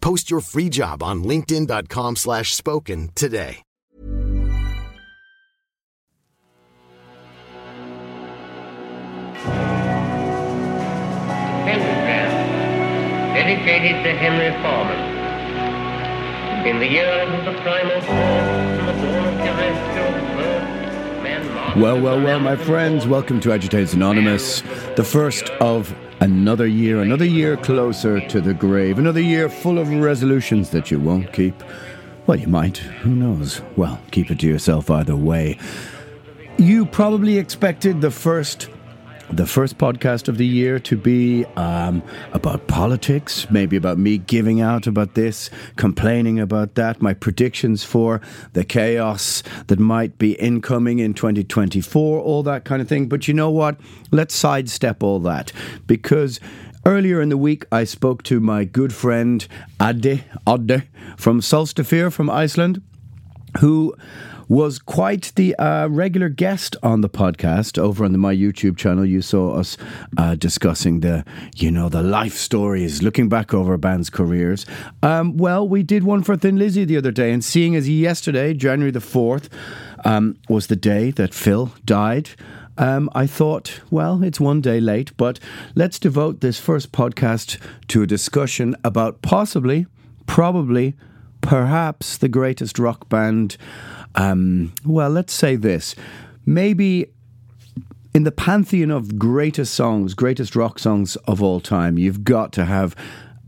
Post your free job on linkedin.com slash spoken today. Pentagram, dedicated to Henry Foreman. In the years of the primal force the dawn of terrestrial birth, man Well, well, well, my friends, welcome to Agitators Anonymous, the first of another year, another year closer to the grave, another year full of resolutions that you won't keep. Well, you might, who knows? Well, keep it to yourself either way. You probably expected the first the first podcast of the year to be um, about politics, maybe about me giving out about this, complaining about that, my predictions for the chaos that might be incoming in 2024, all that kind of thing. But you know what? Let's sidestep all that because. Earlier in the week, I spoke to my good friend Addi, Addi from Solstafir from Iceland, who was quite the uh, regular guest on the podcast over on the, my YouTube channel. You saw us uh, discussing the, you know, the life stories, looking back over bands' careers. Um, well, we did one for Thin Lizzy the other day, and seeing as yesterday, January the fourth, um, was the day that Phil died. Um, I thought, well, it's one day late, but let's devote this first podcast to a discussion about possibly, probably, perhaps the greatest rock band. Um, well, let's say this. Maybe in the pantheon of greatest songs, greatest rock songs of all time, you've got to have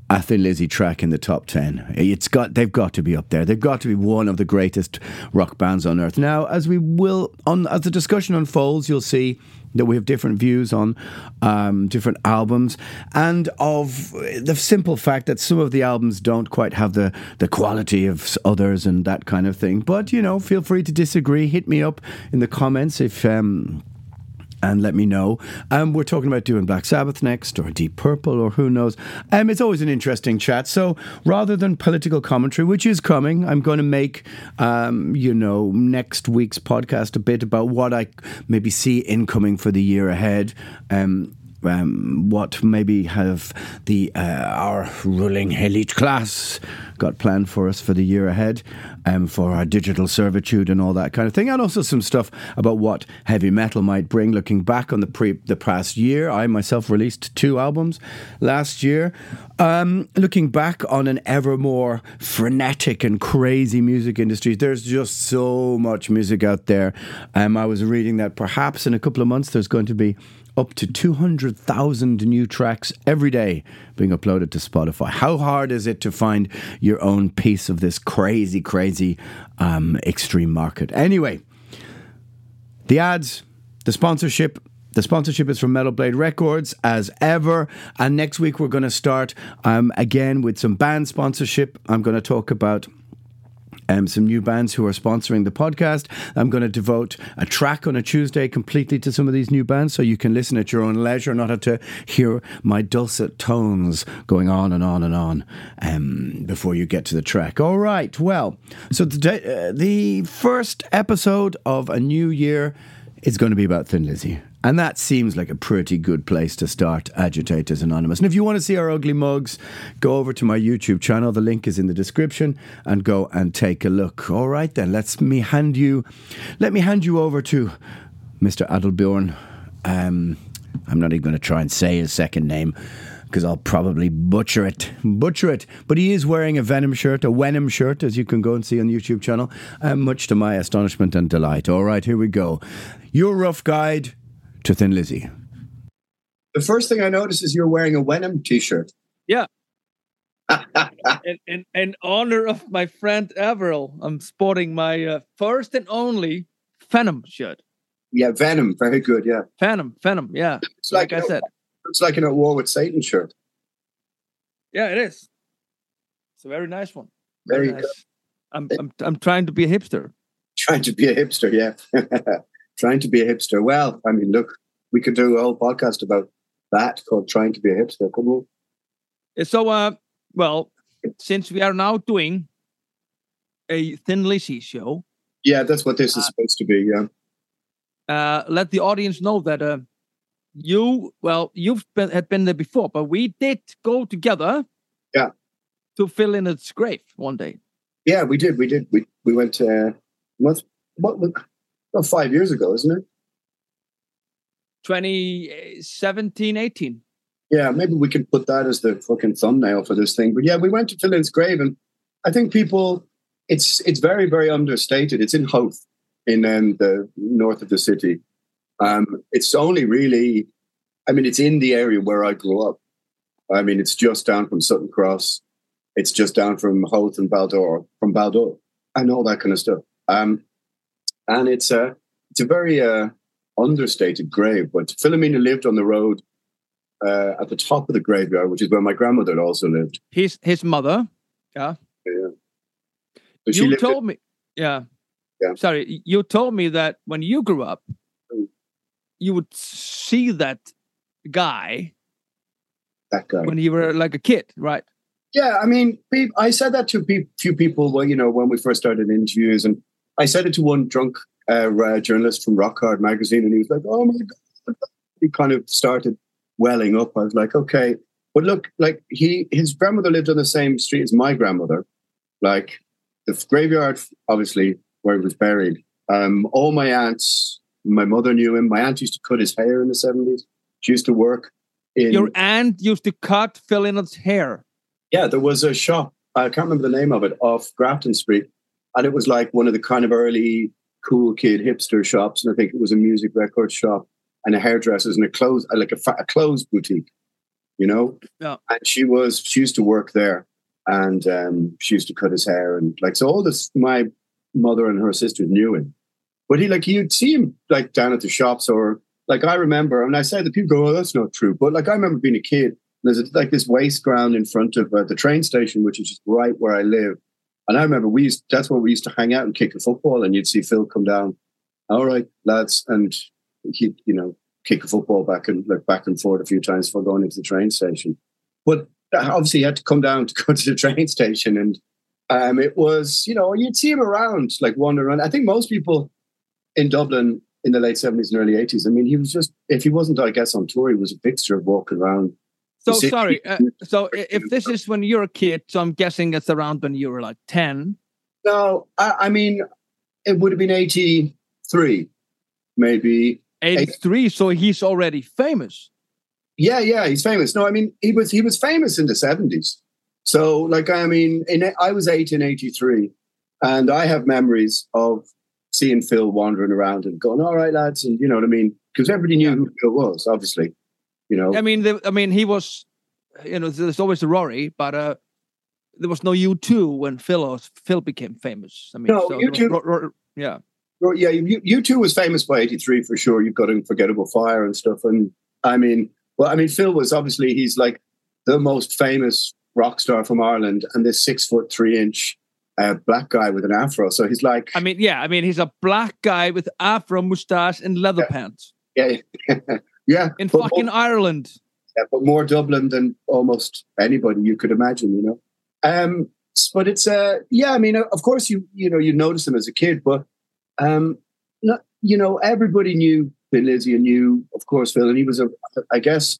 a Thin Lizzy track in the top ten. It's got they've got to be up there. They've got to be one of the greatest rock bands on earth. Now, as we will on as the discussion unfolds, you'll see that we have different views on um, different albums, and of the simple fact that some of the albums don't quite have the the quality of others and that kind of thing. But you know, feel free to disagree. Hit me up in the comments if. Um, and let me know. Um, we're talking about doing Black Sabbath next, or Deep Purple, or who knows. Um, it's always an interesting chat. So rather than political commentary, which is coming, I'm going to make, um, you know, next week's podcast a bit about what I maybe see incoming for the year ahead. Um, um, what maybe have the uh, our ruling elite class got planned for us for the year ahead, um, for our digital servitude and all that kind of thing, and also some stuff about what heavy metal might bring. Looking back on the pre the past year, I myself released two albums last year. Um, looking back on an ever more frenetic and crazy music industry, there's just so much music out there. Um, I was reading that perhaps in a couple of months there's going to be up to 200,000 new tracks every day being uploaded to Spotify. How hard is it to find your own piece of this crazy, crazy um, extreme market? Anyway, the ads, the sponsorship. The sponsorship is from Metal Blade Records, as ever. And next week, we're going to start um, again with some band sponsorship. I'm going to talk about um, some new bands who are sponsoring the podcast. I'm going to devote a track on a Tuesday completely to some of these new bands so you can listen at your own leisure, not have to hear my dulcet tones going on and on and on um, before you get to the track. All right, well, so the, uh, the first episode of a new year is going to be about Thin Lizzy. And that seems like a pretty good place to start Agitators Anonymous. And if you want to see our ugly mugs, go over to my YouTube channel. The link is in the description and go and take a look. All right then, let's me hand you let me hand you over to Mr. Adelbjorn. Um, I'm not even going to try and say his second name because I'll probably butcher it. Butcher it. But he is wearing a Venom shirt, a Venom shirt, as you can go and see on the YouTube channel, uh, much to my astonishment and delight. All right, here we go. Your rough guide to Thin Lizzy. The first thing I noticed is you're wearing a Venom t-shirt. Yeah. in, in, in, honor of my friend Averill, I'm sporting my uh, first and only Venom shirt. Yeah, Venom. Very good. Yeah. Venom. Venom. Yeah. It's like, like I said. It's like an at war with Satan shirt. Yeah, it is. It's a very nice one. Very, very nice. I'm, I'm I'm trying to be a hipster. Trying to be a hipster, yeah. trying to be a hipster. Well, I mean, look, we could do a whole podcast about that called "Trying to Be a Hipster." We? So, uh, well, since we are now doing a Thin Lizzy show, yeah, that's what this is uh, supposed to be. Yeah. Uh, let the audience know that uh, you well you've been had been there before but we did go together yeah to Phil Lynott's grave one day yeah we did we did we we went uh what what well, five years ago isn't it 2017 18 yeah maybe we can put that as the fucking thumbnail for this thing but yeah we went to Phil Lynott's grave and i think people it's it's very very understated it's in Howth in um, the north of the city um, it's only really, I mean, it's in the area where I grew up. I mean, it's just down from Sutton Cross. It's just down from Howth and Baldoyle, from Baldoyle, and all that kind of stuff. Um, and it's a it's a very uh, understated grave. But Philomena lived on the road uh, at the top of the graveyard, which is where my grandmother also lived. His his mother, yeah. Yeah. So you told me, yeah. Yeah. Sorry, you told me that when you grew up, you would see that guy that guy when you were like a kid, right? Yeah, I mean, I said that to a few people. Well, you know, when we first started interviews, and I said it to one drunk uh, journalist from Rock Hard magazine, and he was like, "Oh my god!" He kind of started welling up. I was like, "Okay," but look, like he, his grandmother lived on the same street as my grandmother. Like the graveyard, obviously, where he was buried. Um, all my aunts my mother knew him. My aunt used to cut his hair in the 70s. She used to work in. Your aunt used to cut Phil Lynott's hair? Yeah, there was a shop. I can't remember the name of it off Grafton Street. And it was like one of the kind of early cool kid hipster shops. And I think it was a music record shop and a hairdresser's and a clothes, like a, a clothes boutique, you know? Yeah. And she was, she used to work there and um, she used to cut his hair. And like, so all this, my mother and her sisters knew him. But he like you'd see him like down at the shops or like I remember, and I say that people go, "Oh, that's not true," but like I remember being a kid. There's a, like this waste ground in front of uh, the train station, which is just right where I live. And I remember we used that's where we used to hang out and kick a football, and you'd see Phil come down. All right, lads, and he'd, you know kick a football back and look back and forth a few times before going into the train station. But obviously, he had to come down to go to the train station, and um, it was you know you'd see him around like wandering around. I think most people in Dublin in the late 70s and early 80s. I mean, he was just, if he wasn't, I guess, on tour, he was a fixture of walking around. So, sorry. Uh, so, if this is when you're a kid, so I'm guessing it's around when you were like 10. No, I, I mean, it would have been 83, maybe. 83, so he's already famous. Yeah, yeah, he's famous. No, I mean, he was he was famous in the 70s. So, like, I mean, in, I was eight in 83, and I have memories of seeing Phil wandering around and going, "All right, lads," and you know what I mean, because everybody knew yeah. who Phil was. Obviously, you know. I mean, the, I mean, he was, you know, there's always the Rory, but uh, there was no U two when Phil Phil became famous. I mean, no, so U2, yeah. Yeah, U two was famous by '83 for sure. You've got Unforgettable Fire and stuff, and I mean, well, I mean, Phil was obviously he's like the most famous rock star from Ireland, and this six foot three inch a black guy with an afro. So he's like, I mean, yeah, I mean, he's a black guy with afro mustache and leather yeah. pants. Yeah, yeah, in fucking more, Ireland. Yeah, but more Dublin than almost anybody you could imagine, you know. Um, but it's uh, yeah, I mean, of course you you know you notice him as a kid, but um, not, you know, everybody knew Thin Lizzy and you, of course, Phil. And he was a, I guess,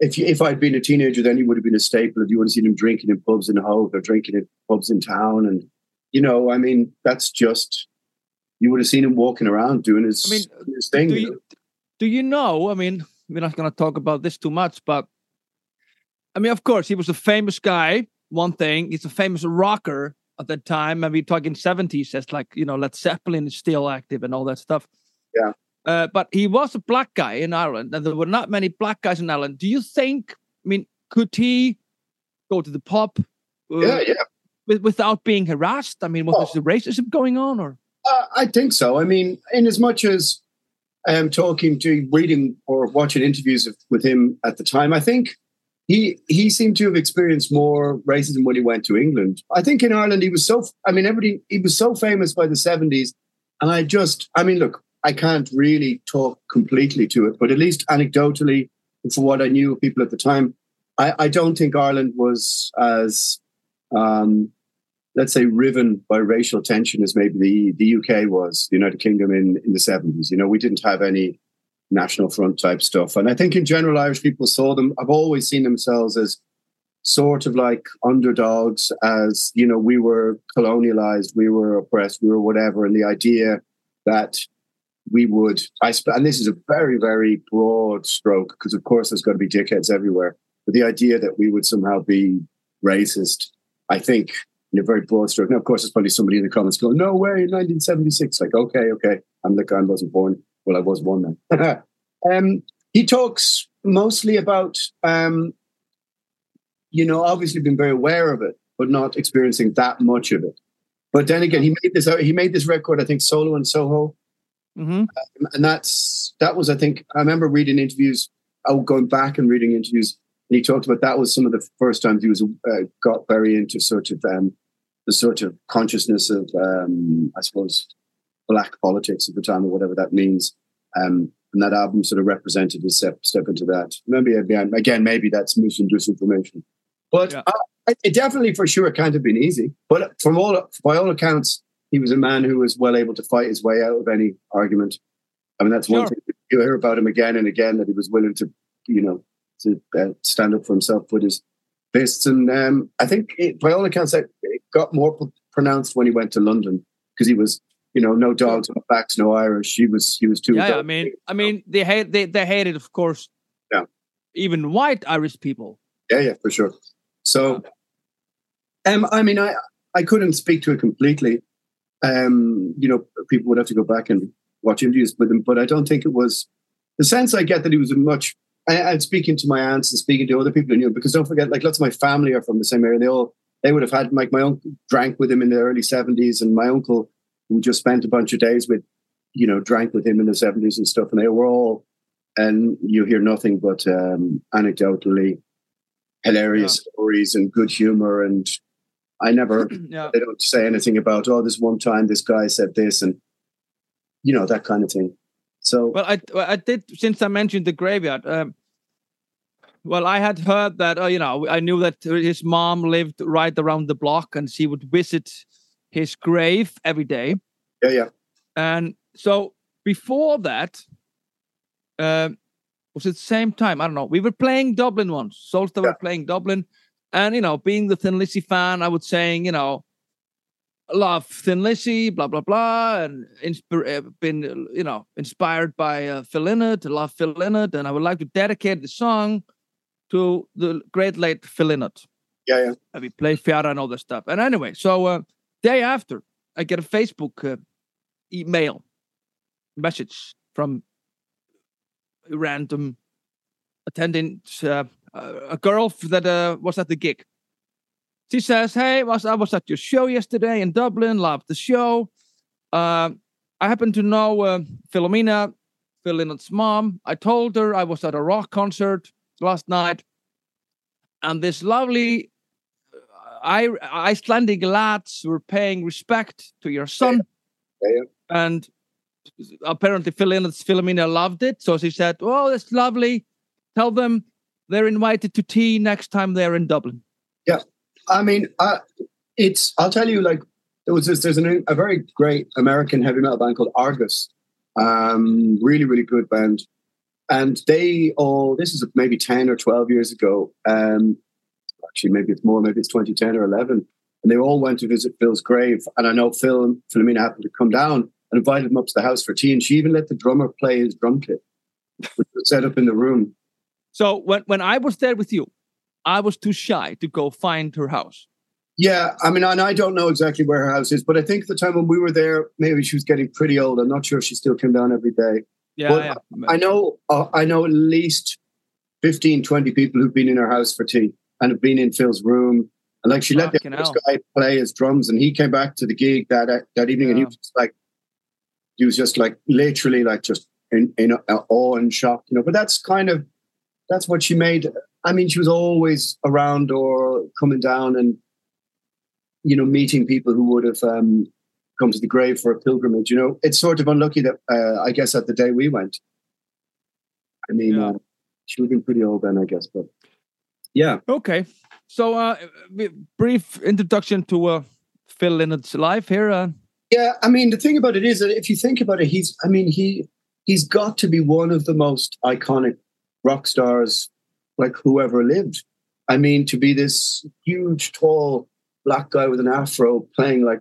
if you, if I'd been a teenager, then he would have been a staple. If you would have seen him drinking in pubs in Howth or drinking in pubs in town, and you know, I mean, that's just you would have seen him walking around doing his, I mean, his thing. Do you, do you know? I mean, we're not going to talk about this too much, but I mean, of course, he was a famous guy. One thing, he's a famous rocker at that time. I mean, talking seventies, as like you know, Led Zeppelin is still active and all that stuff. Yeah. Uh, but he was a black guy in Ireland, and there were not many black guys in Ireland. Do you think? I mean, could he go to the pub? Uh, yeah, yeah. With, without being harassed. I mean, was oh. there racism going on, or? Uh, I think so. I mean, in as much as um, talking to, reading or watching interviews of, with him at the time, I think he he seemed to have experienced more racism when he went to England. I think in Ireland he was so. I mean, everybody he was so famous by the seventies, and I just. I mean, look, I can't really talk completely to it, but at least anecdotally, for what I knew of people at the time, I, I don't think Ireland was as um, let's say, riven by racial tension as maybe the, the UK was, the United Kingdom in, in the 70s. You know, we didn't have any national front type stuff. And I think in general, Irish people saw them, I've always seen themselves as sort of like underdogs, as, you know, we were colonialized, we were oppressed, we were whatever. And the idea that we would, I sp- and this is a very, very broad stroke, because of course there's got to be dickheads everywhere. But the idea that we would somehow be racist, I think in a very broad stroke. Now, of course, there's probably somebody in the comments going, "No way, 1976." Like, okay, okay, I'm the guy I wasn't born. Well, I was born then. um, he talks mostly about, um, you know, obviously being very aware of it, but not experiencing that much of it. But then again, he made this. He made this record, I think, solo in Soho, mm-hmm. um, and that's that was, I think, I remember reading interviews. Oh, going back and reading interviews and he talked about that was some of the first times he was uh, got very into sort of um, the sort of consciousness of, um, I suppose, black politics at the time, or whatever that means. Um, and that album sort of represented his step, step into that. Maybe again, again, maybe that's misinformation, but yeah. uh, it definitely, for sure, can't have been easy. But from all, by all accounts, he was a man who was well able to fight his way out of any argument. I mean, that's sure. one thing you hear about him again and again that he was willing to, you know, to uh, stand up for himself with his fists. And um, I think, it, by all accounts, it got more pronounced when he went to London because he was, you know, no dogs, no backs, no Irish. He was, he was too. Yeah, I mean, I mean, they hate, they, they hated, of course. Yeah. Even white Irish people. Yeah, yeah, for sure. So, um, I mean, I I couldn't speak to it completely. Um, you know, people would have to go back and watch interviews with him, but I don't think it was the sense I get that he was a much I and speaking to my aunts and speaking to other people in Europe, because don't forget, like lots of my family are from the same area. They all they would have had like my uncle drank with him in the early seventies, and my uncle who just spent a bunch of days with, you know, drank with him in the seventies and stuff, and they were all, and you hear nothing but um, anecdotally hilarious yeah. stories and good humor, and I never yeah. they don't say anything about oh this one time this guy said this and you know that kind of thing. So well, I I did since I mentioned the graveyard. Um, well, I had heard that uh, you know I knew that his mom lived right around the block, and she would visit his grave every day. Yeah, yeah. And so before that, um, was it the same time? I don't know. We were playing Dublin once. Solsta yeah. were playing Dublin, and you know, being the Thin Lizzy fan, I would saying, you know, love Thin Lizzy, blah blah blah, and insp- uh, been you know inspired by uh, Phil Lynott, love Phil Lynott, and I would like to dedicate the song to the great late Phil Lynott. Yeah, yeah. And we play Fjara and all this stuff. And anyway, so uh, day after, I get a Facebook uh, email message from a random attendant, uh, a girl that uh, was at the gig she says, Hey, was, I was at your show yesterday in Dublin, loved the show. Uh, I happen to know uh, Philomena, Phil Lynott's mom. I told her I was at a rock concert last night, and this lovely uh, I, Icelandic lads were paying respect to your son. Yeah. Yeah. And apparently Phil Philomena loved it. So she said, Oh, that's lovely. Tell them they're invited to tea next time they're in Dublin. Yeah. I mean, uh, it's. I'll tell you, like there was this, there's an, a very great American heavy metal band called Argus, Um, really, really good band. And they all, this is maybe 10 or 12 years ago. Um, actually, maybe it's more, maybe it's 2010 or 11. And they all went to visit Phil's grave. And I know Phil and Philomena happened to come down and invited him up to the house for tea. And she even let the drummer play his drum kit, which was set up in the room. So when, when I was there with you, I was too shy to go find her house. Yeah, I mean, and I don't know exactly where her house is, but I think at the time when we were there, maybe she was getting pretty old. I'm not sure if she still came down every day. Yeah, yeah. I know, uh, I know at least 15, 20 people who've been in her house for tea and have been in Phil's room. And like she let Fucking the first guy play his drums, and he came back to the gig that uh, that evening, and he was just like, he was just like literally like just in in uh, awe and shock, you know. But that's kind of that's what she made. I mean, she was always around or coming down and you know meeting people who would have um, come to the grave for a pilgrimage. You know, it's sort of unlucky that uh, I guess at the day we went. I mean, Yeah. uh, she would have been pretty old then, I guess, but yeah. Okay. So uh, brief introduction to uh, Phil Lynott's life here. Uh, Yeah, I mean the thing about it is that if you think about it, he's I mean he he's got to be one of the most iconic rock stars like who ever lived. I mean to be this huge, tall black guy with an afro playing like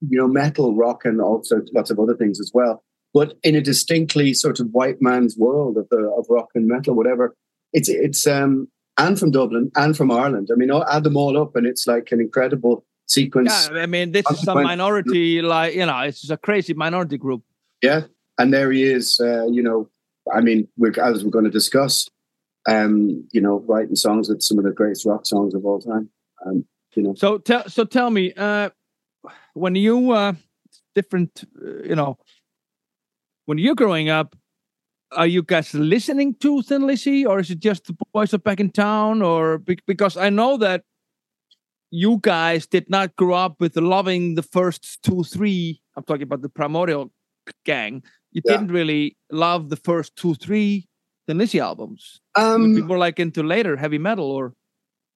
you know metal rock and also lots of other things as well, but in a distinctly sort of white man's world of the of rock and metal, whatever. It's it's um and from Dublin and from Ireland. I mean, I'll add them all up, and it's like an incredible sequence. yeah, I mean, this is a minority, like you know, it's a crazy minority group. Yeah, and there he is. Uh, you know, I mean, we're, as we're going to discuss, um, you know, writing songs with some of the greatest rock songs of all time. Um, you know, So tell, so tell me, uh, when you uh, different, uh, you know, when you're growing up, are you guys listening to Thin Lizzy, or is it just the boys are back in town? Or be- because I know that you guys did not grow up with loving the first two, three. I'm talking about the Primordial gang. You Yeah. didn't really love the first two, three Thin Lizzy albums. um, more like into later heavy metal, or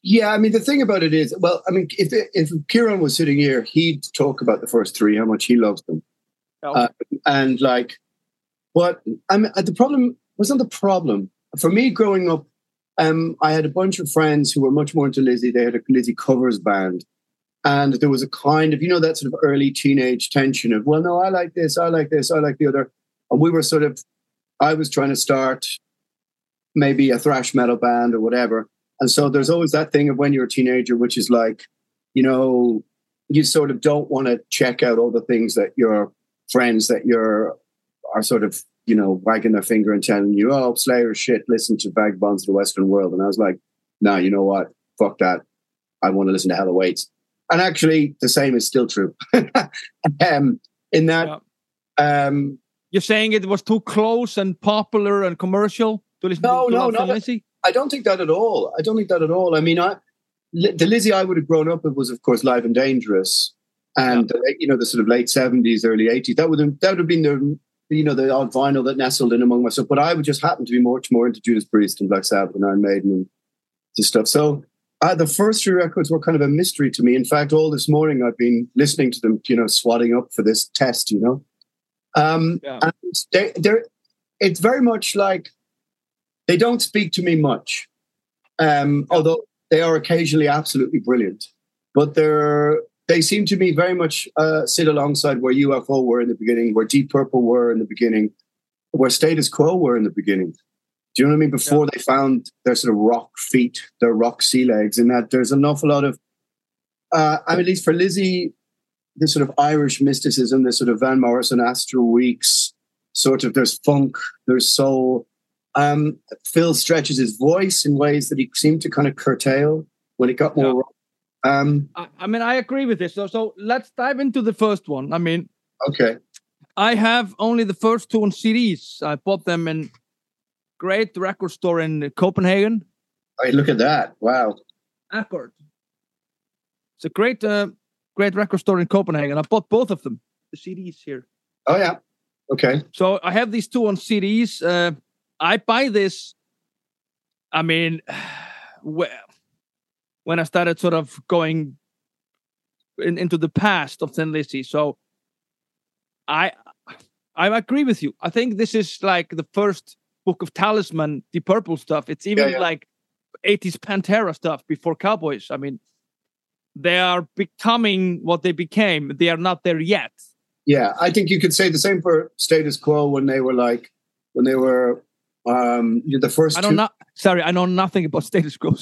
yeah. I mean, the thing about it is, well, I mean, if if Kieran was sitting here, he'd talk about the first three, how much he loves them, Uh, and like, but I mean, the problem wasn't the problem for me growing up. Um, I had a bunch of friends who were much more into Lizzy. They had a Lizzy covers band, and there was a kind of you know that sort of early teenage tension of well, no, I like this, I like this, I like the other, and we were sort of. I was trying to start maybe a thrash metal band or whatever, and so there's always that thing of when you're a teenager, which is like, you know, you sort of don't want to check out all the things that your friends that you're are sort of you know wagging their finger and telling you, oh, Slayer shit, listen to Vagabonds of the Western World, and I was like, no, you know what, fuck that, I want to listen to Hell Awaits, and actually the same is still true. um, in that, um, you're saying it was too close and popular and commercial to listen No, to, no, no, Thin. Lizzy? I don't think that at all. I don't think that at all. I mean, I, the Lizzy I would have grown up with was, of course, Live and Dangerous, and uh, you know the sort of late seventies, early eighties. That would have that would have been the you know the odd vinyl that nestled in among myself. But I would just happen to be much more into Judas Priest and Black Sabbath and Iron Maiden and this stuff. So uh, the first three records were kind of a mystery to me. In fact, all this morning I've been listening to them, you know, swatting up for this test. You know, um, Yeah. and they, they're it's very much like they don't speak to me much, um, although they are occasionally absolutely brilliant. But they're they seem to me very much uh, sit alongside where UFO were in the beginning, where Deep Purple were in the beginning, where Status Quo were in the beginning. Do you know what I mean? Before they found their sort of rock feet, their rock sea legs, and that there's an awful lot of, uh, I mean, at least for Lizzy, this sort of Irish mysticism, this sort of Van Morrison, Astral Weeks, sort of there's funk, there's soul. Um, Phil stretches his voice in ways that he seemed to kind of curtail when it got more Yeah. Um, I, I mean, I agree with this. So, so let's dive into the first one. I mean, okay. I have only the first two on CDs. I bought them in great record store in Copenhagen. All right, look at that. Wow. Accord. It's a great, uh, great record store in Copenhagen. I bought both of them, the CDs here. Oh, yeah. Okay. So I have these two on CDs. Uh, I buy this. I mean, wh- when I started sort of going in, into the past of Thin Lizzy. So I I agree with you. I think this is like the first book of Talisman, the purple stuff. It's even yeah. like 80s Pantera stuff before Cowboys. I mean, they are becoming what they became. They are not there yet. Yeah, I think you could say the same for Status Quo when they were like when they were um the first. I don't know. Sorry, I know nothing about Status Quo.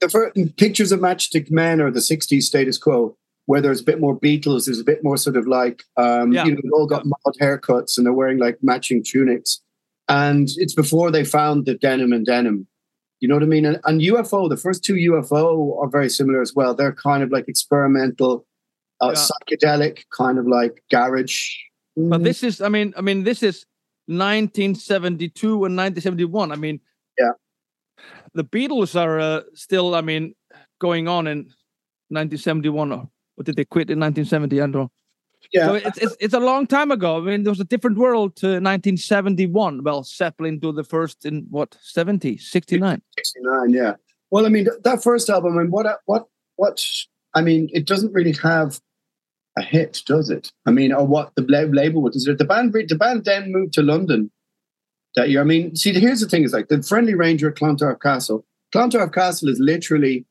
the first pictures of Matchstick Men or the '60s Status Quo, where there's a bit more Beatles, there's a bit more sort of like um, Yeah. you know, they all got mod haircuts and they're wearing like matching tunics, and it's before they found the denim and denim. You know what I mean? And, and UFO, the first two UFO are very similar as well. They're kind of like experimental, uh, Yeah. psychedelic, kind of like garage. But this is, I mean, I mean, this is 1972 and 1971. I mean, Yeah. the Beatles are uh, still, I mean, going on in 1971, or, or did they quit in 1970? I don't know. yeah, So it's, it's it's a long time ago. I mean, there was a different world to 1971. Well, Zeppelin do the first in what 70, 69. 69 yeah well i mean that first album I and what what what i mean it doesn't really have a hit does it? I mean or what the la- label was it the band the band then moved to london. That year i mean see here's the thing is like the friendly ranger at clontarf castle clontarf castle is literally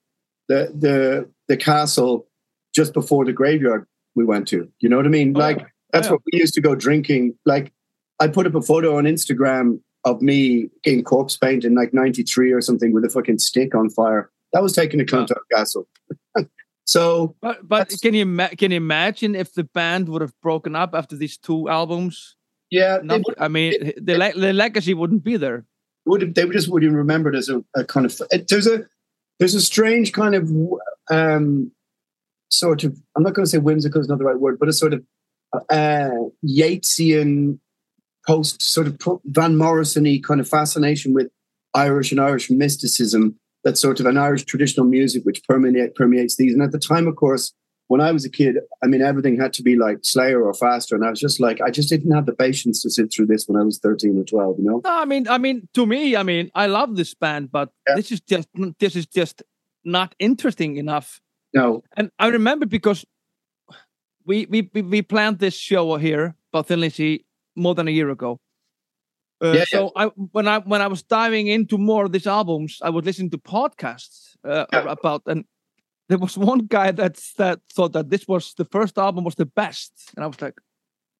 the the the castle just before the graveyard we went to. You know what i mean? Oh, like that's Yeah. what we used to go drinking. Like i put up a photo on instagram of me in corpse paint in like 93 or something with a fucking stick on fire. That was taken to Clontarf Castle. so, But but can you can you imagine if the band would have broken up after these two albums? yeah, Not, would, I mean, the le- the legacy wouldn't be there. would they just would have remembered as a, a kind of it, there's a there's a strange kind of um sort of I'm not going to say whimsical is not the right word, but a sort of uh Yeatsian post sort of Van Morrison-y kind of fascination with Irish and Irish mysticism. That's sort of an Irish traditional music which permeate, permeates these. And at the time, of course, when I was a kid, I mean, everything had to be like Slayer or faster. And I was just like, I just didn't have the patience to sit through this when I was 13 or 12, you know? No, I mean, I mean, to me, I mean, I love this band, but Yeah. this is just this is just not interesting enough. No. And I remember because we we we, we planned this show here, about Thin Lizzy, more than a year ago. Uh, Yeah, so I when I when I was diving into more of these albums, I was listening to podcasts uh, Yeah. about and there was one guy that that thought that this was the first album was the best, and I was like,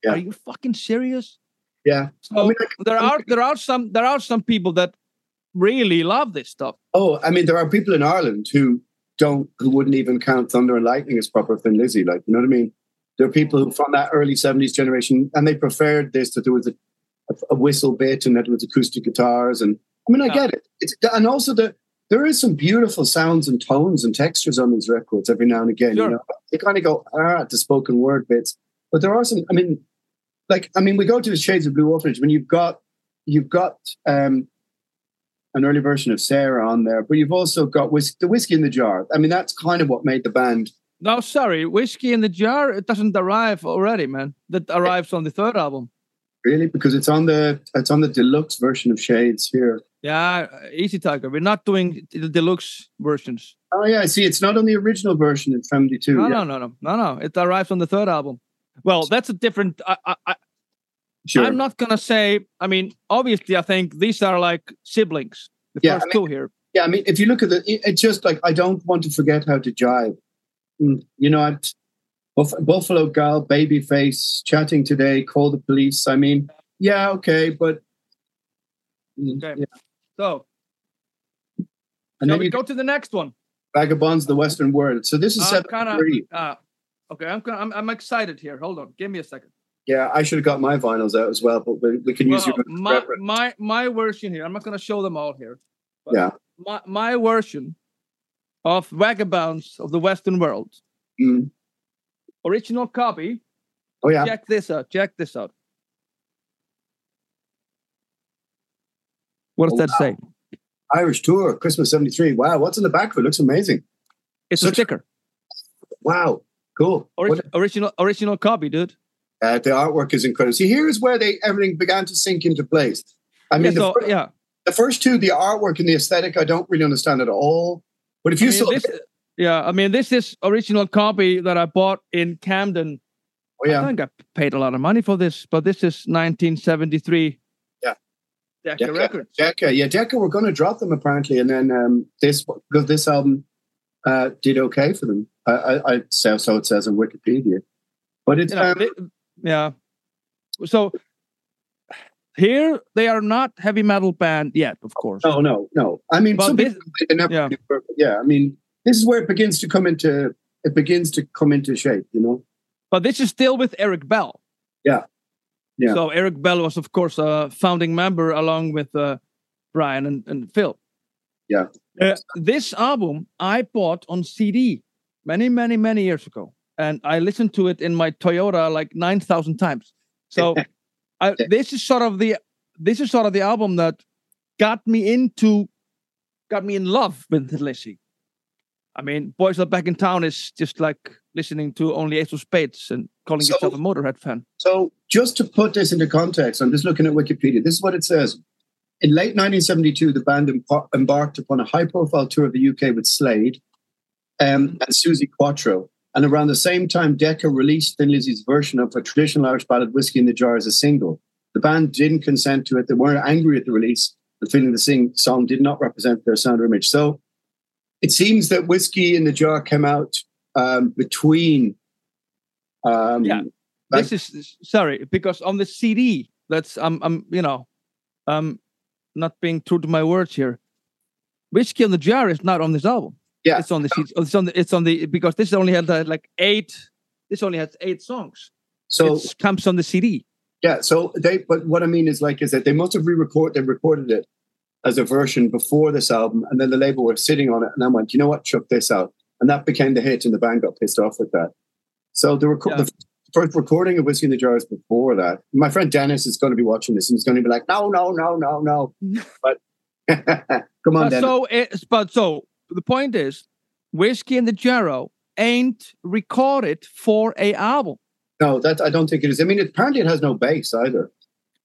Yeah. "Are you fucking serious?" Yeah. So I mean, like, there are there are some there are some people that really love this stuff. Oh, I mean, there are people in Ireland who don't, who wouldn't even count Thunder and Lightning as proper Thin Lizzy. Like, you know what I mean? There are people who from that early 70s generation, and they preferred this, to there was a, a whistle bit and that was acoustic guitars. And I mean, I get it. It's, and also, the, there is some beautiful sounds and tones and textures on these records every now and again. Sure. You know, they kind of go, ah, the spoken word bits. But there are some, I mean, like, I mean, we go to the Shades of Blue Orphanage when you've got, you've got, um, an early version of Sarah on there, but you've also got whis- the whiskey in the jar. I mean, that's kind of what made the band. No, sorry, whiskey in the jar. It doesn't arrive already, man. That arrives on the third album. Really, because it's on the it's on the deluxe version of Shades here. Yeah, Easy Tiger. We're not doing the deluxe versions. Oh yeah, I see. It's not on the original version in seventy two. No, yeah, no, no, no, no, no. It arrives on the third album. Well, that's a different. I, I, I, sure. I'm not gonna say. I mean, obviously, I think these are like siblings. The Yeah, first I mean- two here. Yeah, I mean, if you look at it, it- it's just like I don't want to forget how to jive. Mm, You know, Buff- Buffalo Gal, Babyface, chatting today, call the police. I mean, yeah, okay, but Mm, Okay. yeah. So, and then we you go to the next one? vagabonds, the Western world. So this is I'm seven kind of. three. Uh, okay, I'm, kinda, I'm I'm excited here. Hold on, give me a second. Yeah, I should have got my vinyls out as well, but we, we can use Well, your my reference. my my version here. I'm not gonna show them all here. but Yeah. My my version of Vagabonds of the Western World. Mm. Original copy. Oh yeah, Check this out. Check this out. What does Oh, that say? Irish tour, Christmas '73. Wow, what's in the back of it? Looks amazing. It's a such- sticker. Wow, cool. What- original original copy, dude. uh, the artwork is incredible. See, here's where they everything began to sink into place. I mean, yeah, the, so, fir- yeah. the first two, the artwork and the aesthetic, I don't really understand at all. But if I you mean, saw, this, yeah, I mean, this is original copy that I bought in Camden Oh yeah. I think I paid a lot of money for this, but this is 1973. Yeah. Decca, Decca, Records. Decca, yeah, Decca were going to drop them apparently, and then um, this because this album uh, did okay for them. I, I, I so, so it says on Wikipedia, but it's You know, um, they- yeah. So here they are not heavy metal band yet, of course. no, no, no. I mean, But some this- people never yeah. yeah. I mean, this is where it begins to come into it begins to come into shape. You know, But this is still with Eric Bell. Yeah. Yeah. So Eric Bell was, of course, a founding member along with uh, Brian and, and Phil. Yeah. Uh, this album I bought on CD many, many, many years ago, and I listened to it in my Toyota like nine thousand times. So, I, this is sort of the this is sort of the album that got me into, got me in love with Lizzy. I mean, Boys Are Back in Town is just like listening to only Ace of Spades and calling So- yourself a Motorhead fan. So, just to put this into context, I'm just looking at Wikipedia. This is what it says. In late 1972, the band embar- embarked upon a high profile tour of the UK with Slade um, and Suzi Quatro. And around the same time, Decca released Thin Lizzy's version of a traditional Irish ballad, Whiskey in the Jar, as a single. The band didn't consent to it. They weren't angry at the release, but feeling the sing- song did not represent their sound or image. So it seems that Whiskey in the Jar came out um, between. Um, Yeah. like- this is sorry because on the CD that's I'm I'm you know um not being true to my words here. Whiskey in the Jar is not on this album. Yeah. it's on the CD. It's on the it's on the because this only had uh, like eight. This only has eight songs. So it comes on the CD. Yeah, so they but what I mean is like is that they must have re-recorded, they recorded it as a version before this album, and then the label were sitting on it, and I went, you know what, chuck this out, and that became the hit, and the band got pissed off with that. So the, record, Yeah. the first recording of Whiskey in the Jar is before that. My friend Dennis is going to be watching this, and he's going to be like, no, no, no, no, no. But come on, Uh, Dennis. so it's but so the point is, Whiskey in the Jarrow ain't recorded for a album. no, that I don't think it is. I mean, it, apparently it has no bass either.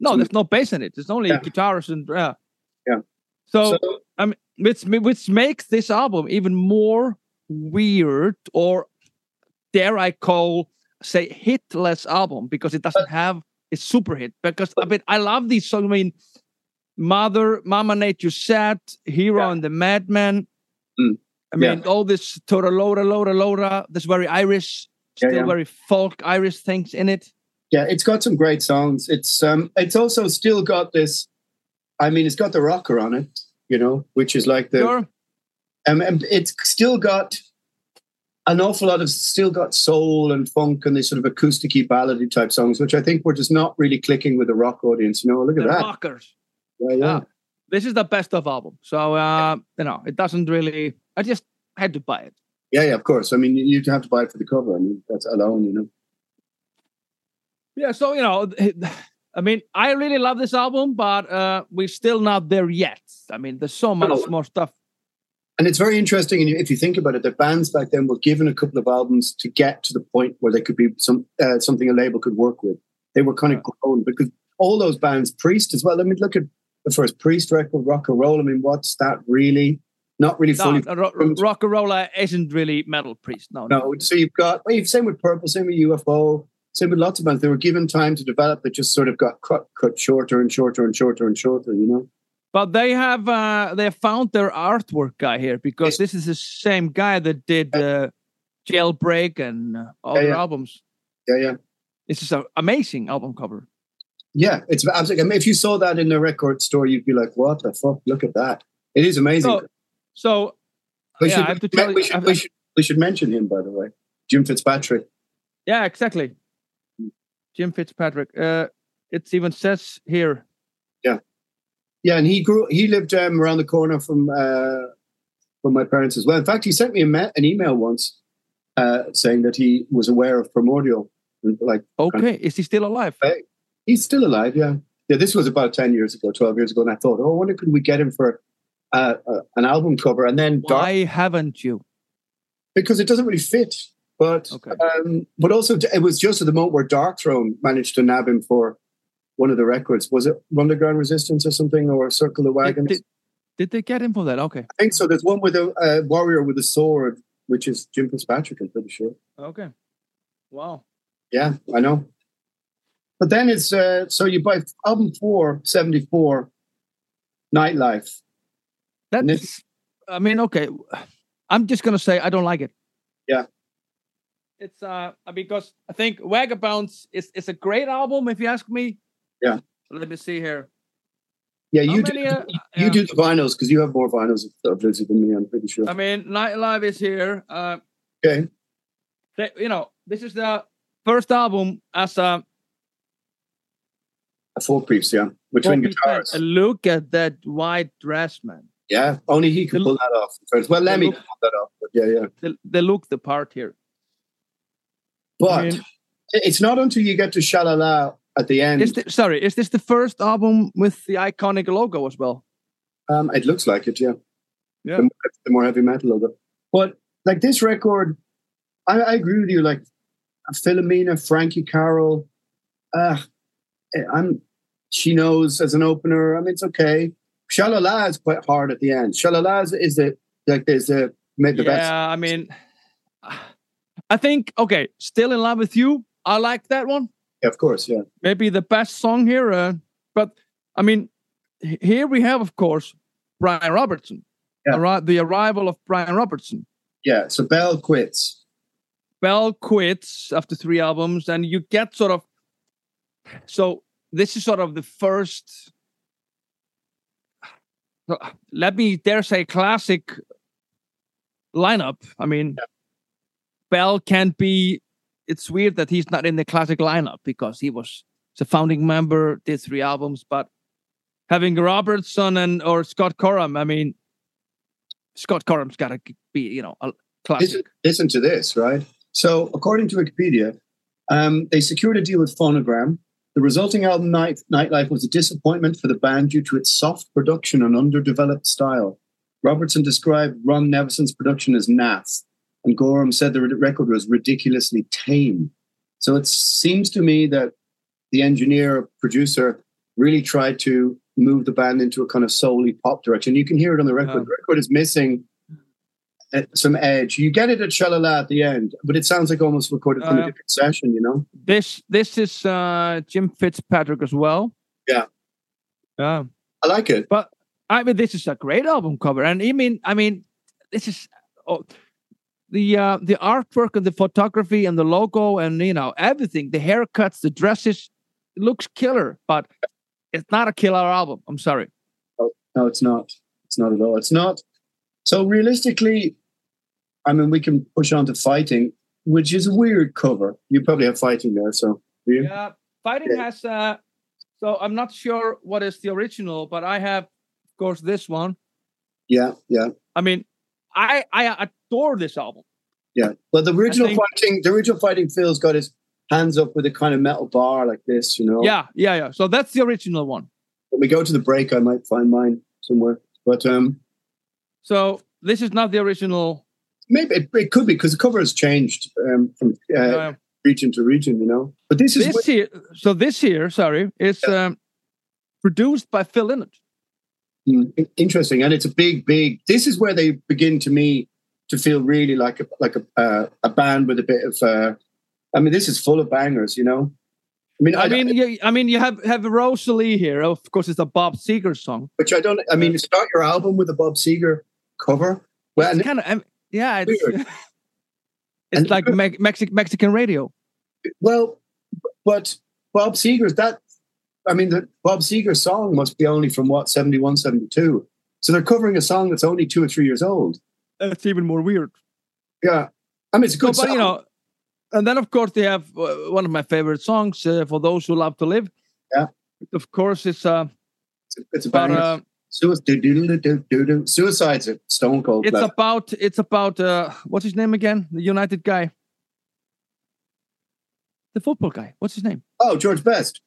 No, there's no bass in it. There's only Yeah. guitars and yeah. Yeah. So, So- I mean, which which makes this album even more weird, or dare I call say hitless album because it doesn't have a super hit. Because I mean, I love these songs. I mean, Mother, Mama Nature Sad, Hero Yeah. and the Madman. Mm. I mean, all this Tora Lora, Lora, Lora. There's very Irish, Yeah, still yeah. very folk Irish things in it. Yeah, it's got some great songs. It's um, it's also still got this. I mean, it's got the rocker on it, you know, which is like the. Sure. Um, and it's still got an awful lot of still got soul and funk and these sort of acousticy ballady type songs, which I think were just not really clicking with the rock audience. You know, look at The that. rockers. Yeah, yeah. Yeah. This is the best of album. So uh, you know, it doesn't really. I just had to buy it. yeah, yeah, of course. I mean, you'd have to buy it for the cover. I mean, that's alone, you know. Yeah. So you know, I mean, I really love this album, but uh, we're still not there yet. I mean, there's so much No. more stuff. And it's very interesting, and if you think about it, that bands back then were given a couple of albums to get to the point where they could be some uh, something a label could work with. They were kind of grown because all those bands, Priest as well. I mean, look at the first Priest record, Rock and Roll. I mean, what's that really? Not really No, fully. ro- ro- rock and roll isn't really metal priest. No, no. no, so you've got well, you've same with Purple, same with UFO, same with lots of bands. They were given time to develop that just sort of got cut cut shorter and shorter and shorter and shorter. You know. But they have uh, they have found their artwork guy here because this is the same guy that did uh, Jailbreak and uh, all Yeah, their yeah. albums. Yeah, yeah. This is an amazing album cover. Yeah, it's absolutely. I mean, if you saw that in the record store, you'd be like, "What the fuck? Look at that! It is amazing." So, so we, yeah, should, I have we, should, we, should, we should mention him, by the way, Jim Fitzpatrick. yeah, exactly. Jim Fitzpatrick. Uh, it even says here. Yeah, yeah, and he grew. He lived um, around the corner from uh, from my parents as well. In fact, he sent me a an email once uh, saying that he was aware of Primordial. and, Like, Okay, is he still alive? Hey, he's still alive. Yeah, yeah. This was about ten years ago, twelve years ago, and I thought, oh, I wonder could we get him for uh, an album cover? And then Dark- Why haven't you? because it doesn't really fit. But Okay. um, but also it was just at the moment where Darkthrone managed to nab him for one of the records. Was it Underground Resistance or something, or Circle the Did, Wagons? did, did they get him for that? Okay, I think so. There's one with a uh, warrior with a sword, which is Jim Fitzpatrick. I'm pretty sure. okay. Wow. Yeah, I know. But then it's uh, so you buy album four, 74, Nightlife. That's. I mean, okay. I'm just gonna say I don't like it. Yeah. It's uh because I think Vagabonds is is a great album if you ask me. Yeah. Let me see here. Yeah, you many, do, uh, you do the vinyls because you have more vinyls of, Lizzy than me. I'm pretty sure. I mean, Nightlife is here. Uh, okay. they, you know, this is the first album as a A four piece, yeah, with twin four-piece band. guitars. And Look at that white dress, man. Yeah, only he could The- pull that off. Well, Lemmy look- pull that off, but yeah, yeah. They, they look the part here. But mean- it's not until you get to Shalala at the end. Is thi- sorry, is this the first album with the iconic logo as well? Um, it looks like it, yeah. Yeah. The, more- the more heavy metal of it. But like this record, I, I agree with you. Like Philomena, Frankie Carroll, uh, I'm. She knows as an opener. I mean, it's okay. Shalala is quite hard at the end. Shalala is, is the like there's the made the yeah, best. I mean, I think okay. Still in love with you. I like that one. Yeah, of course, yeah. Maybe the best song here. Uh, but I mean, here we have, of course, Brian Robertson. Yeah. Arri- the arrival of Brian Robertson. Yeah. So Bell quits. Bell quits after three albums, and you get sort of. So this is sort of the first. Let me dare say classic lineup. I mean, Bell can't be. It's weird that he's not in the classic lineup because he was the founding member, did three albums, but having Robertson and or Scott Gorham, I mean, Scott Gorham's got to be you know a classic. Listen, listen to this, right? So, according to Wikipedia, um, they secured a deal with Phonogram. The resulting album, Night, Nightlife, was a disappointment for the band due to its soft production and underdeveloped style. Robertson described Ron Nevison's production as naff, and Gorham said the record was ridiculously tame. So, it seems to me that the engineer, producer, really tried to move the band into a kind of solely pop direction. You can hear it on the record. Yeah. The record is missing uh, some edge. You get it at Shalala at the end, but it sounds like almost recorded from Uh, a different session, you know? This this is uh, Jim Fitzpatrick as well. Yeah. Yeah. I like it. But I mean, this is a great album cover, and I mean, I mean, this is oh, the uh, the artwork and the photography and the logo and you know everything, the haircuts, the dresses, it looks killer. But it's not a killer album. I'm sorry. Oh, No, it's not. It's not at all. It's not. So realistically, I mean, we can push on to fighting, which is a weird cover. You probably have fighting there, so? Yeah, fighting has. Uh, so I'm not sure what is the original, but I have, of course, this one. Yeah, yeah, I mean, I I adore this album. yeah. But the original think- fighting, the original fighting, Phil's got his hands up with a kind of metal bar like this, you know. Yeah, yeah, yeah. So that's the original one. When we go to the break, I might find mine somewhere. But um, So this is not the original. maybe it, it could be because the cover has changed um, from uh, uh, region to region, you know. But this is this here. So this here, sorry, is um, produced by Phil Lynott. Mm, interesting, and it's a big, big. This is where they begin to me to feel really like a like a uh, a band with a bit of. Uh, I mean, this is full of bangers, you know. I mean, I mean, you, I mean, you have have Rosalie here. Of course, it's a Bob Seger song. which I don't. I mean, you start your album with a Bob Seger cover. Well, It's and, kind of yeah. It's, it's And- like Me- Mexi- Mexican radio. well, but Bob Seger's that. I mean, the Bob Seger song must be only from what 71, 72. So they're covering a song that's only two or three years old. That's even more weird. Yeah, I mean, it's good but song. you know, and then of course they have uh, one of my favorite songs uh, for those who love to live. Yeah. Of course, it's uh, it's, it's about uh, Suicide. Suicide's a stone cold. it's about it's about uh, what's his name again? The United guy, the football guy. What's his name? oh, George Best.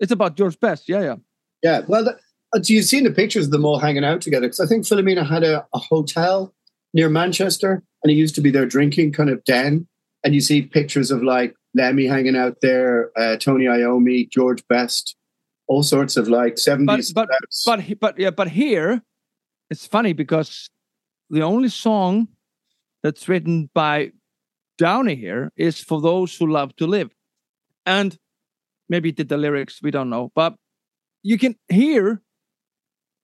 It's about George Best. Yeah, yeah. Yeah, well, that, uh, you've seen the pictures of them all hanging out together because I think Philomena had a, a hotel near Manchester, and it used to be their drinking kind of den. And you see pictures of like Lemmy hanging out there, uh, Tony Iommi, George Best, all sorts of like But seventies. but but he- but yeah, but here it's funny because the only song that's written by Downey here is for those who love to live. and maybe did the lyrics. We don't know, but you can hear.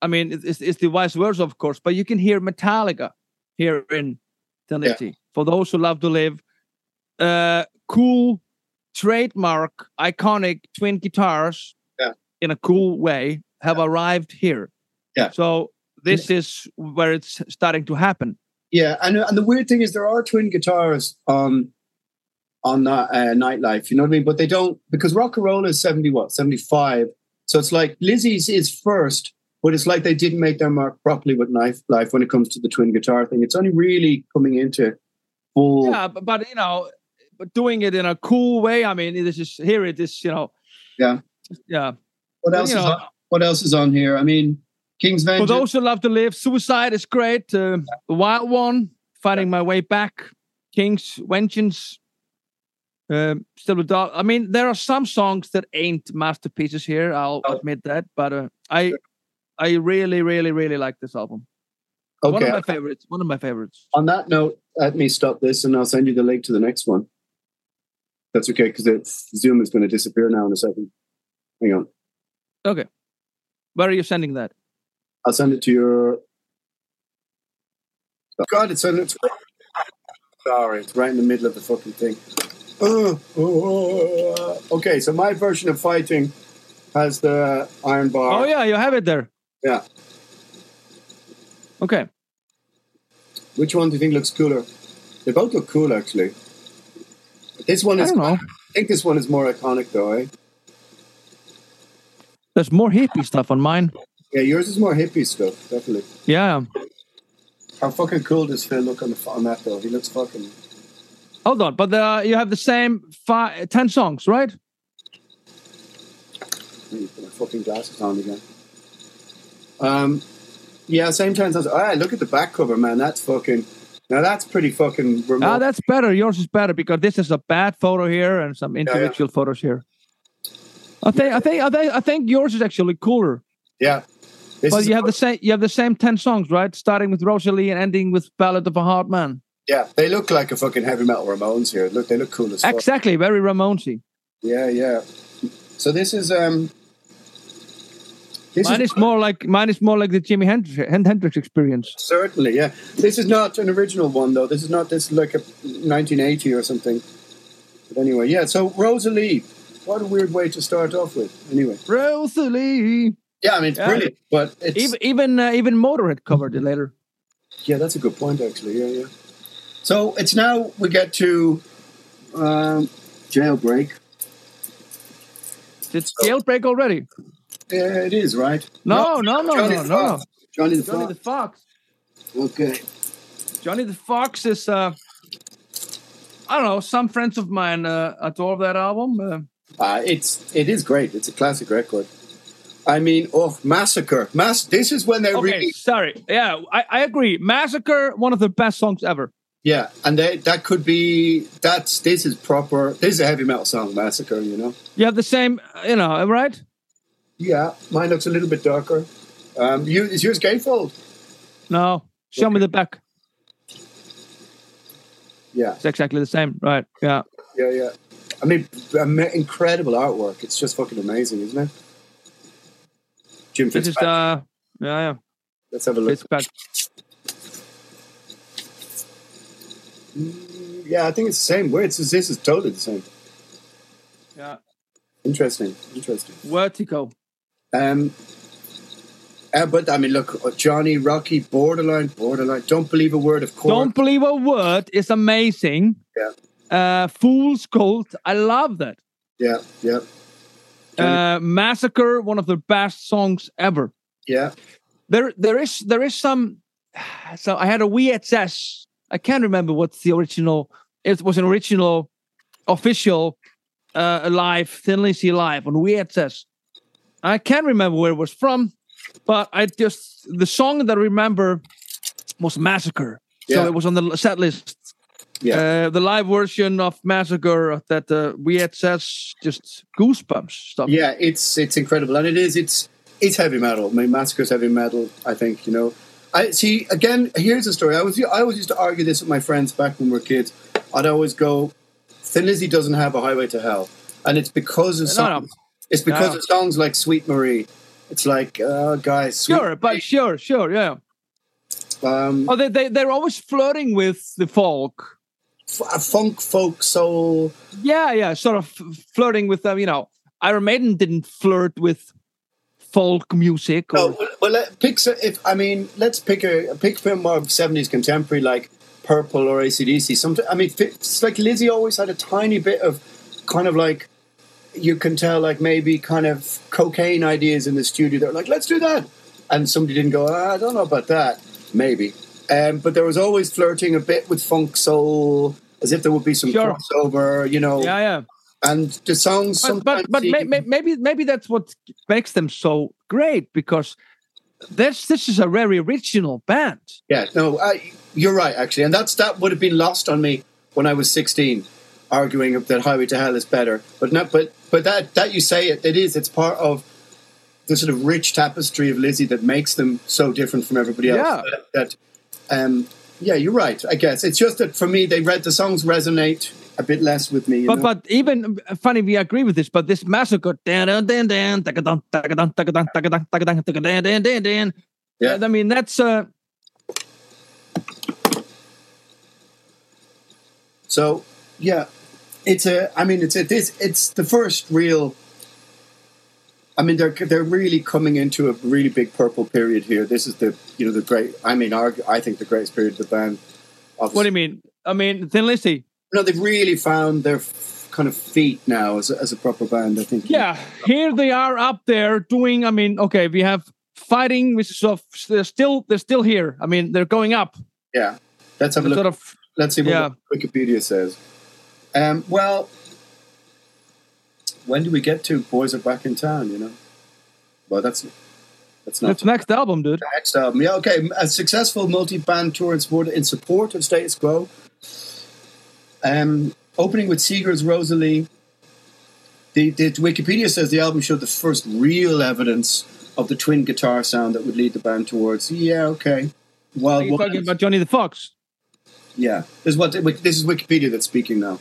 I mean, it's, it's the vice versa, of course, but you can hear Metallica here in Thin Lizzy. For those who love to live, uh, cool, trademark, iconic twin guitars Yeah. in a cool way have arrived here. Yeah. So this is where it's starting to happen. Yeah, and and the weird thing is there are twin guitars on on that uh, nightlife. You know what I mean? But they don't because rock and roll is seventy what seventy five. So it's like Lizzy's is first, but it's like they didn't make their mark properly with Nightlife when it comes to the twin guitar thing. It's only really coming into full. Yeah, but, but you know, but doing it in a cool way. I mean, this is here. It is you know. Yeah. Yeah. What else you is know, on, What else is on here? I mean, King's For Vengeance. those who love to live, Suicide is great. Uh, the Wild One, Finding My Way Back, King's Vengeance. Um, still a dog. I mean, there are some songs that ain't masterpieces here. I'll Oh. admit that, but uh, I, I really, really, really like this album. One of my favorites. One of my favorites. On that note, let me stop this, and I'll send you the link to the next one. That's okay because Zoom is going to disappear now in a second. Hang on. Okay, where are you sending that? I'll send it to your. God, it's sending it. To... Sorry, it's right in the middle of the fucking thing. Uh, uh, okay, so my version of fighting has the iron bar. Oh yeah, you have it there. Yeah. Okay. Which one do you think looks cooler? They both look cool, actually. This one I is. don't know. I think this one is more iconic, though. Eh? There's more hippie stuff on mine. Yeah, yours is more hippie stuff, definitely. Yeah. How fucking cool does Phil look on the on that though? He looks fucking. Hold on, but uh, you have the same five, ten songs, right? Let me put my fucking glasses on again. Um, yeah, same time. All right, look at the back cover, man. That's fucking. Now that's pretty fucking remote. Ah, that's better. Yours is better because this is a bad photo here and some individual photos here. I think, I think, I think, I think yours is actually cooler. yeah. This but you have the same, you have the same ten songs, right? Starting with Rosalie and ending with Ballad of a Hard Man. yeah. They look like a fucking heavy metal Ramones here. Look, they look cool as fuck. Exactly, very Ramonesy. Yeah, yeah. So this is um. This Mine is more like mine is more like the Jimi Hendrix, Hendrix experience. Certainly, yeah. This is not an original one, though. This is not this is like a 1980 or something. But anyway, yeah. So Rosalie, what a weird way to start off with. Anyway, Rosalie. yeah, I mean it's Yeah. brilliant, but it's Even even uh, even Motorhead covered it later. yeah, that's a good point actually. Yeah, yeah. So it's now we get to um, jailbreak. Did jailbreak already? Yeah, it is right. No, no, no, Johnny no, the no. Johnny the Johnny the Fox. Fox. Okay. Johnny the Fox is uh I don't know, some friends of mine uh, adore that album. Uh, Uh, it's it is great. It's a classic record. I mean, oh, Massacre. Mass. This is when they okay, really sorry. Yeah, I, I agree. Massacre, one of the best songs ever. Yeah, and they, that could be that's this is proper. This is a heavy metal song, Massacre. You know. You have the same, you know, right? Yeah, mine looks a little bit darker. Um, you is yours gatefold? No, show me the back. Yeah, It's exactly the same, right? Yeah. yeah, yeah. I mean, incredible artwork. It's just fucking amazing, isn't it? Jim This is uh, yeah, yeah. Let's have a look. Fitzpatrick. Yeah, I think it's the same. It's this is totally the same. Yeah. Interesting, interesting. Vertigo. Um, uh, but I mean, look, Johnny, Rocky, borderline, borderline. Don't believe a word of course. Don't believe a word is amazing. Yeah, Uh, Fool's Gold. I love that. yeah, yeah, Uh, Massacre, one of the best songs ever. yeah. There, there is, there is some. So I had a VHS. I can't remember what's the original. It was an original, official, uh, live Thin Lizzy live on VHS. I can't remember where it was from, but I just the song that I remember was Massacre. So Yeah. it was on the set list. Yeah. Uh, the live version of Massacre that uh, VHS just goosebumps stuff. Yeah, it's it's incredible, and it is it's it's heavy metal. I mean, Massacre's heavy metal. I think you know. I see. Again, here's a story. I was I always used to argue this with my friends back when we were kids. I'd always go, Thin Lizzy doesn't have a highway to hell. and it's because of No, songs. no. It's because No. of songs like Sweet Marie. It's like, uh, guys, Sweet Sure, but sure, sure, yeah. um, Oh, they they they're always flirting with the folk. f- a funk, folk, soul. Yeah, yeah, sort of f- flirting with them. You know, Iron Maiden didn't flirt with folk music. Or, No, well, well, let, pick. If I mean, let's pick a pick from more seventies contemporary like Purple or ACDC. Something. I mean, it's like Lizzy always had a tiny bit of kind of like you can tell like maybe kind of cocaine ideas in the studio. They're like, let's do that, and somebody didn't go. "Ah, I don't know about that. Maybe. Um, but there was always flirting a bit with funk soul, as if there would be some Sure. crossover, you know. yeah, yeah. And the songs But sometimes but, but may, may, maybe maybe that's what makes them so great because this this is a very original band. Yeah, no, I, you're right, actually, and that's that would have been lost on me when I was 16, arguing that Highway to Hell is better. But not, but but that that you say it, it is. It's part of the sort of rich tapestry of Lizzy that makes them so different from everybody else. Yeah. That, that um, yeah, you're right. I guess it's just that for me, they read the songs resonate a bit less with me. But know? but even funny, we agree with this. But this massacre, dan dan dan dan, tagadun, tagadun, tagadun, tagadun, tagadun, tagadun, dan dan dan. Yeah. I mean that's uh So yeah, it's a. I mean, it's a, this. It's the first real. I mean, they're they're really coming into a really big purple period here. This is the you know the great. I mean, argu- I think the greatest period of the band. Of, what do you mean? I mean Thin Lizzy. No, they've really found their f- kind of feet now as a, as a proper band. I think. Yeah, here they are up there doing. I mean, okay, we have fighting, which is of they're still they're still here. I mean, they're going up. Yeah. Let's have a look. Sort of. Let's see what yeah. Wikipedia says. Um, well, when do we get to "Boys Are Back in Town"? You know. Well, that's that's not That's next album, dude. Next album, yeah, okay. A successful multi-band tour in support in support of Status Quo. Um, opening with Seger's Rosalie. The, the Wikipedia says the album showed the first real evidence of the twin guitar sound that would lead the band towards. Yeah, okay. Well, Are you talking about Johnny the Fox? yeah, this is what this is Wikipedia that's speaking now.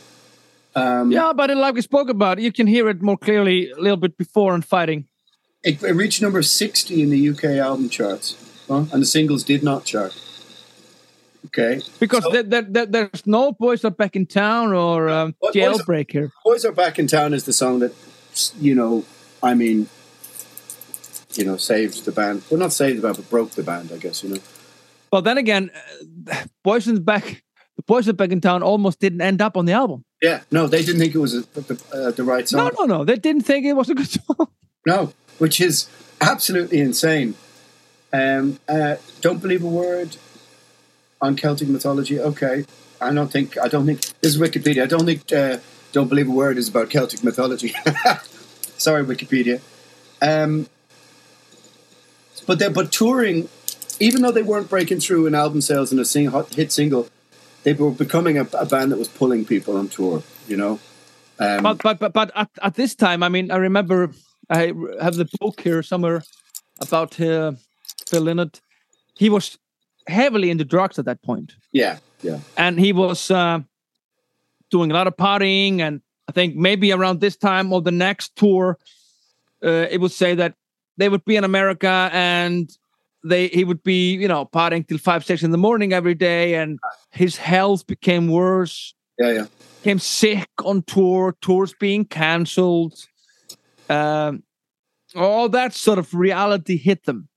Um, Yeah, but like we spoke about, you can hear it more clearly a little bit before on fighting. It, it reached number sixty in the UK album charts, huh? and the singles did not chart. Okay, Because So- there, there, there- there's no boys are back in town or um, What- what is it? jailbreak here. Boys Are Back in Town is the song that, you know, I mean, you know, saved the band. Well, not saved the band, but broke the band, I guess, you know. But then again, uh, boys back, boys in town almost didn't end up on the album. Yeah, no, they didn't think it was a, the, uh, the right song. No, no, no, they didn't think it was a good song. No, which is absolutely insane. Um, uh, don't believe a word on Celtic mythology. Okay, I don't think I don't think this is Wikipedia. I don't think uh, don't believe a word is about Celtic mythology. Sorry, Wikipedia. Um, but they but touring, even though they weren't breaking through in album sales and a sing, hot, hit single, they were becoming a, a band that was pulling people on tour. You know. Um, but but but, but at, at this time, I mean, I remember I have the book here somewhere about uh, Phil Lynott. He was heavily into drugs at that point, yeah, yeah. and he was uh, doing a lot of partying. And I think maybe around this time or the next tour, uh, it would say that they would be in America and they he would be you know partying till five six in the morning every day, and his health became worse. Yeah, yeah. Became sick on tour, tours being cancelled. Um, all that sort of reality hit them.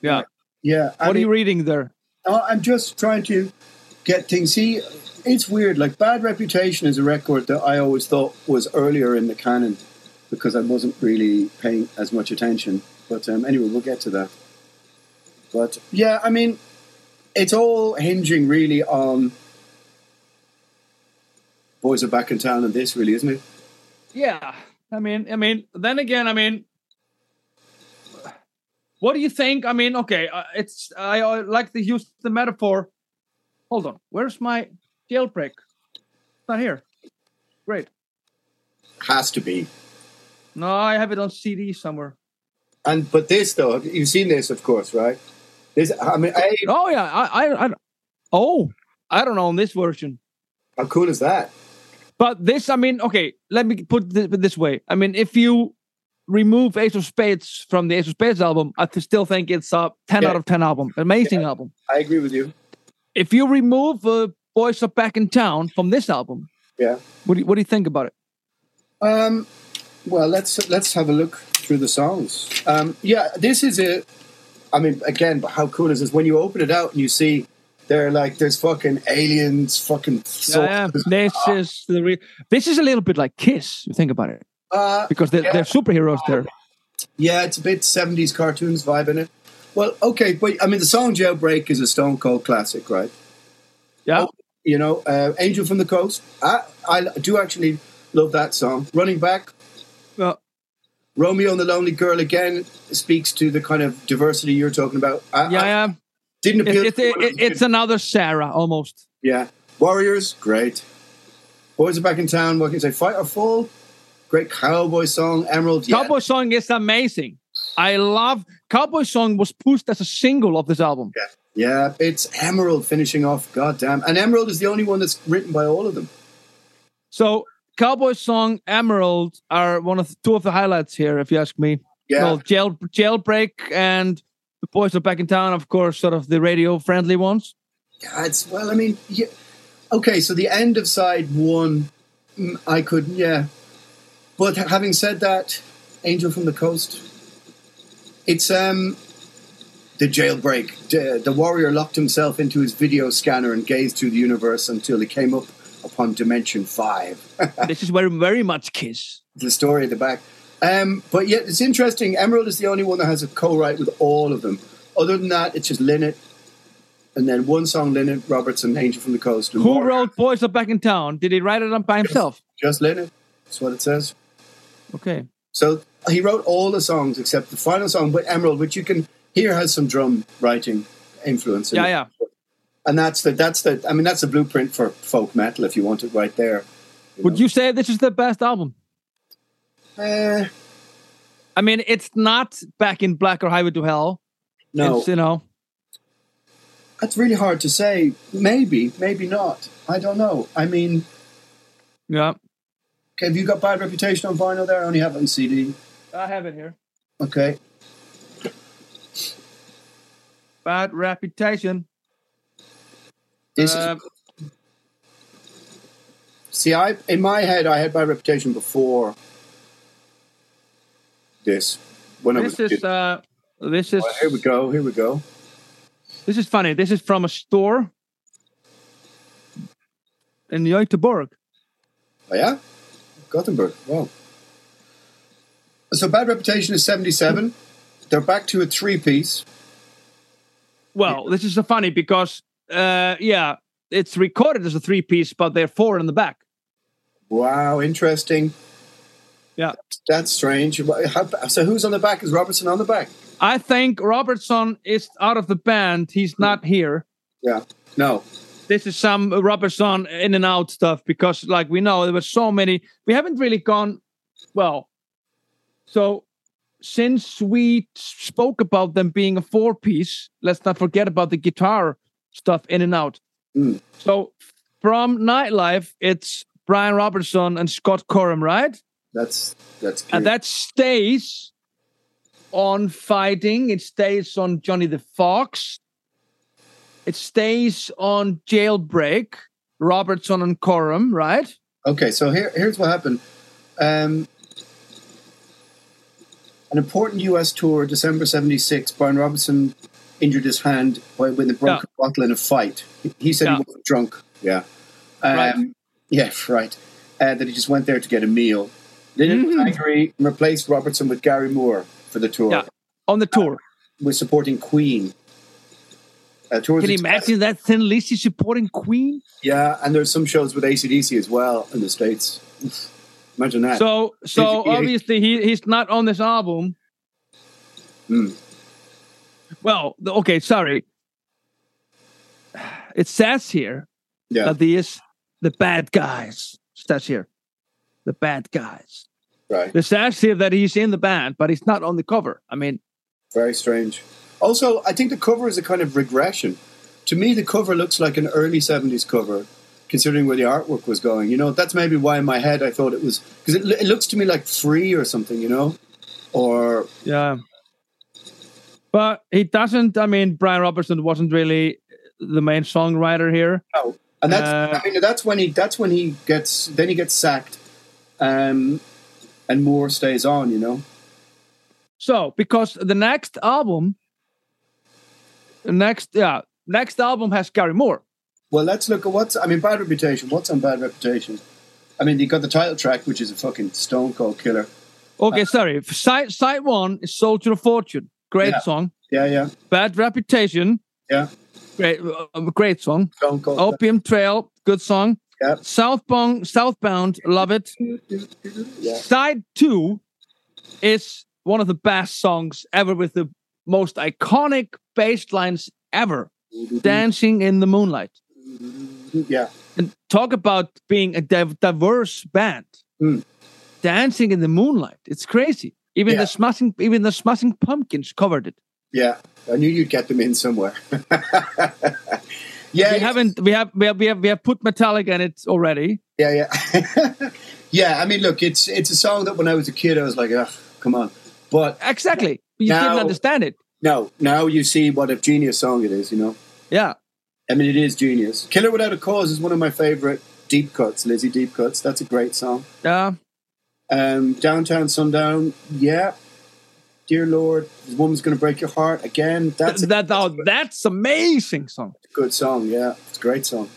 Yeah. Yeah. I what are you reading there? Oh, I'm just trying to get things. See, it's weird. Like Bad Reputation is a record that I always thought was earlier in the canon because I wasn't really paying as much attention. But um, anyway, we'll get to that. But yeah, I mean, it's all hinging really on boys are back in town and this, really, isn't it? Yeah. I mean, I mean, then again, I mean, what do you think? I mean, okay, uh, it's I like to use the metaphor. Hold on, where's my jailbreak? It's not here. Great. Has to be. No, I have it on CD somewhere. And but this though, you've seen this, of course, right? This, I mean, I, Oh yeah, I, I, I oh, I don't know on this version. How cool is that? But this, I mean, okay, let me put it this way. I mean, if you remove Ace of Spades from the Ace of Spades album, I still think it's a 10 Yeah. out of 10 album. Amazing album. I agree with you. If you remove uh, Boys Are Back in Town from this album, Yeah. what do you, what do you think about it? Um, well, let's let's have a look through the songs. Um, yeah, this is a. I mean, again, but how cool is this? When you open it out and you see they're like there's fucking aliens, fucking. Yeah, this is the re- this is a little bit like Kiss. You think about it Uh, because they're, yeah. they're superheroes there. Yeah, it's a bit 70s cartoons vibe in it. Well, okay, but I mean, the song Jailbreak is a Stone Cold classic, right? Yeah, You know, uh, Angel from the Coast. I, I do actually love that song. Running Back, Romeo and the Lonely Girl again speaks to the kind of diversity you're talking about. I, yeah, I yeah. didn't appeal. It's, it's, it- it's another Sarah almost. yeah. Warriors, great. Boys are back in town. What can you say? Fight or Fall, great cowboy song. Emerald, yeah. Cowboy Song is amazing. I love Cowboy Song was pushed as a single of this album. Yeah. Yeah, it's Emerald finishing off. God damn. And Emerald is the only one that's written by all of them. So Cowboy Song, Emerald are one of the, two of the highlights here, if you ask me. Yeah. Well, jail, Jailbreak and the Boys Are Back in Town, of course, sort of the radio friendly ones. Yeah, it's well. I mean, yeah. Okay, so the end of side one, mm, I could, yeah. But having said that, Angel from the Coast, it's um the jailbreak. The, the warrior locked himself into his video scanner and gazed through the universe until he came up upon Dimension Five. this is very, very much Kiss. the story at the back. Um, but yet, it's interesting. Emerald is the only one that has a co-write with all of them. Other than that, it's just Lynott, and then one song Lynott Robertson, Angel from the Coast. Who wrote Boys Are Back in Town? Did he write it on by himself? Just Lynott. That's what it says. Okay. So he wrote all the songs except the final song with Emerald, which you can hear has some drum writing influence. in Yeah, it. yeah. And that's the that's the I mean that's a blueprint for folk metal if you want it right there. Would you say this is the best album? Uh, I mean, it's not Back in Black or Highway to Hell. no, It's, you know, that's really hard to say. Maybe, maybe not. I don't know. I mean, yeah. okay, have you got bad reputation on vinyl there? I only have it on CD. I have it here. Okay. Bad reputation. This Uh, is see, I in my head I had my reputation before this. When I was this is uh, this is Oh, here we go. Here we go. this is funny. This is from a store in Göteborg. Oh, yeah, Gothenburg. Wow. So bad reputation is seventy-seven. They're back to a three-piece. Well, this is so funny because uh, yeah, it's recorded as a three piece, but they're four in the back. Wow, interesting. Yeah. That's strange. How- so who's on the back? Is Robertson on the back? I think Robertson is out of the band. He's not here. Yeah. No. This is some Robertson in and out stuff because, like we know, there were so many. We haven't really gone well. So, since we spoke about them being a four piece, let's not forget about the guitar stuff in and out. Mm. So, from Nightlife, it's Brian Robertson and Scott Gorham, right? That's that's cute. And that stays on fighting. It stays on Johnny the Fox. It stays on Jailbreak, Robertson and Gorham, right? Okay, so here, here's what happened. Um, an important U.S. tour, December '76. Brian Robertson injured his hand with a broken bottle in a fight. He, said Yeah. he wasn't drunk. Yeah, um, Right. yeah, right. Uh, that he just went there to get a meal. Lynott was angry and replaced Robertson with Gary Moore for the tour. Mm-hmm. Yeah, on the tour. We're supporting Queen. Uh, Can you imagine that Thin Lizzy supporting Queen? Yeah, and there's some shows with ACDC as well in the States. Imagine that. So, so obviously he he's not on this album. Hmm. Well, okay, sorry. It says here yeah. that he is the bad guys. Says here, the bad guys. right. It says here that he's in the band, but he's not on the cover. I mean, Very strange. Also, I think the cover is a kind of regression. To me, the cover looks like an early 70s cover. considering where the artwork was going. You know, that's maybe why in my head I thought it was because it, it looks to me like free or something. You know, or Yeah. But he doesn't. I mean, Brian Robertson wasn't really the main songwriter here. no. And that's Uh, I mean that's when he that's when he gets then he gets sacked, um, and Moore stays on. You know. So, because the next album, the next, yeah, next album has Gary Moore. Well, let's look at what's. I mean, Bad Reputation. What's on Bad Reputation? I mean, you got the title track, which is a fucking stone cold killer. Okay, sorry. Side side one is Soldier of Fortune. Great Yeah. song. Yeah, yeah, Bad Reputation. yeah. Great, uh, great song. Opium Trail. Good song. Yeah. Southbound, Southbound. Love it. Yeah. Side two is one of the best songs ever with the most iconic bass lines ever. Dancing in the Moonlight. Yeah. And talk about being a div- diverse band. Mm. Dancing in the Moonlight. It's crazy. Even Yeah. the smashing even the smashing pumpkins covered it. Yeah. I knew you'd get them in somewhere. yeah. we haven't we have we have we have we have put Metallica in it already. Yeah, yeah. yeah, I mean, look, it's it's a song that when I was a kid, I was like, ugh, come on. But Exactly. You Now- didn't understand it. no, now you see what a genius song it is, you know? Yeah. I mean, it is genius. Killer Without a Cause is one of my favorite deep cuts, Lizzy Deep Cuts. That's a great song. Yeah. Um, Downtown Sundown, yeah. Dear Lord, this woman's going to break your heart again. That's a that oh, that's amazing song. good song, yeah. It's a great song.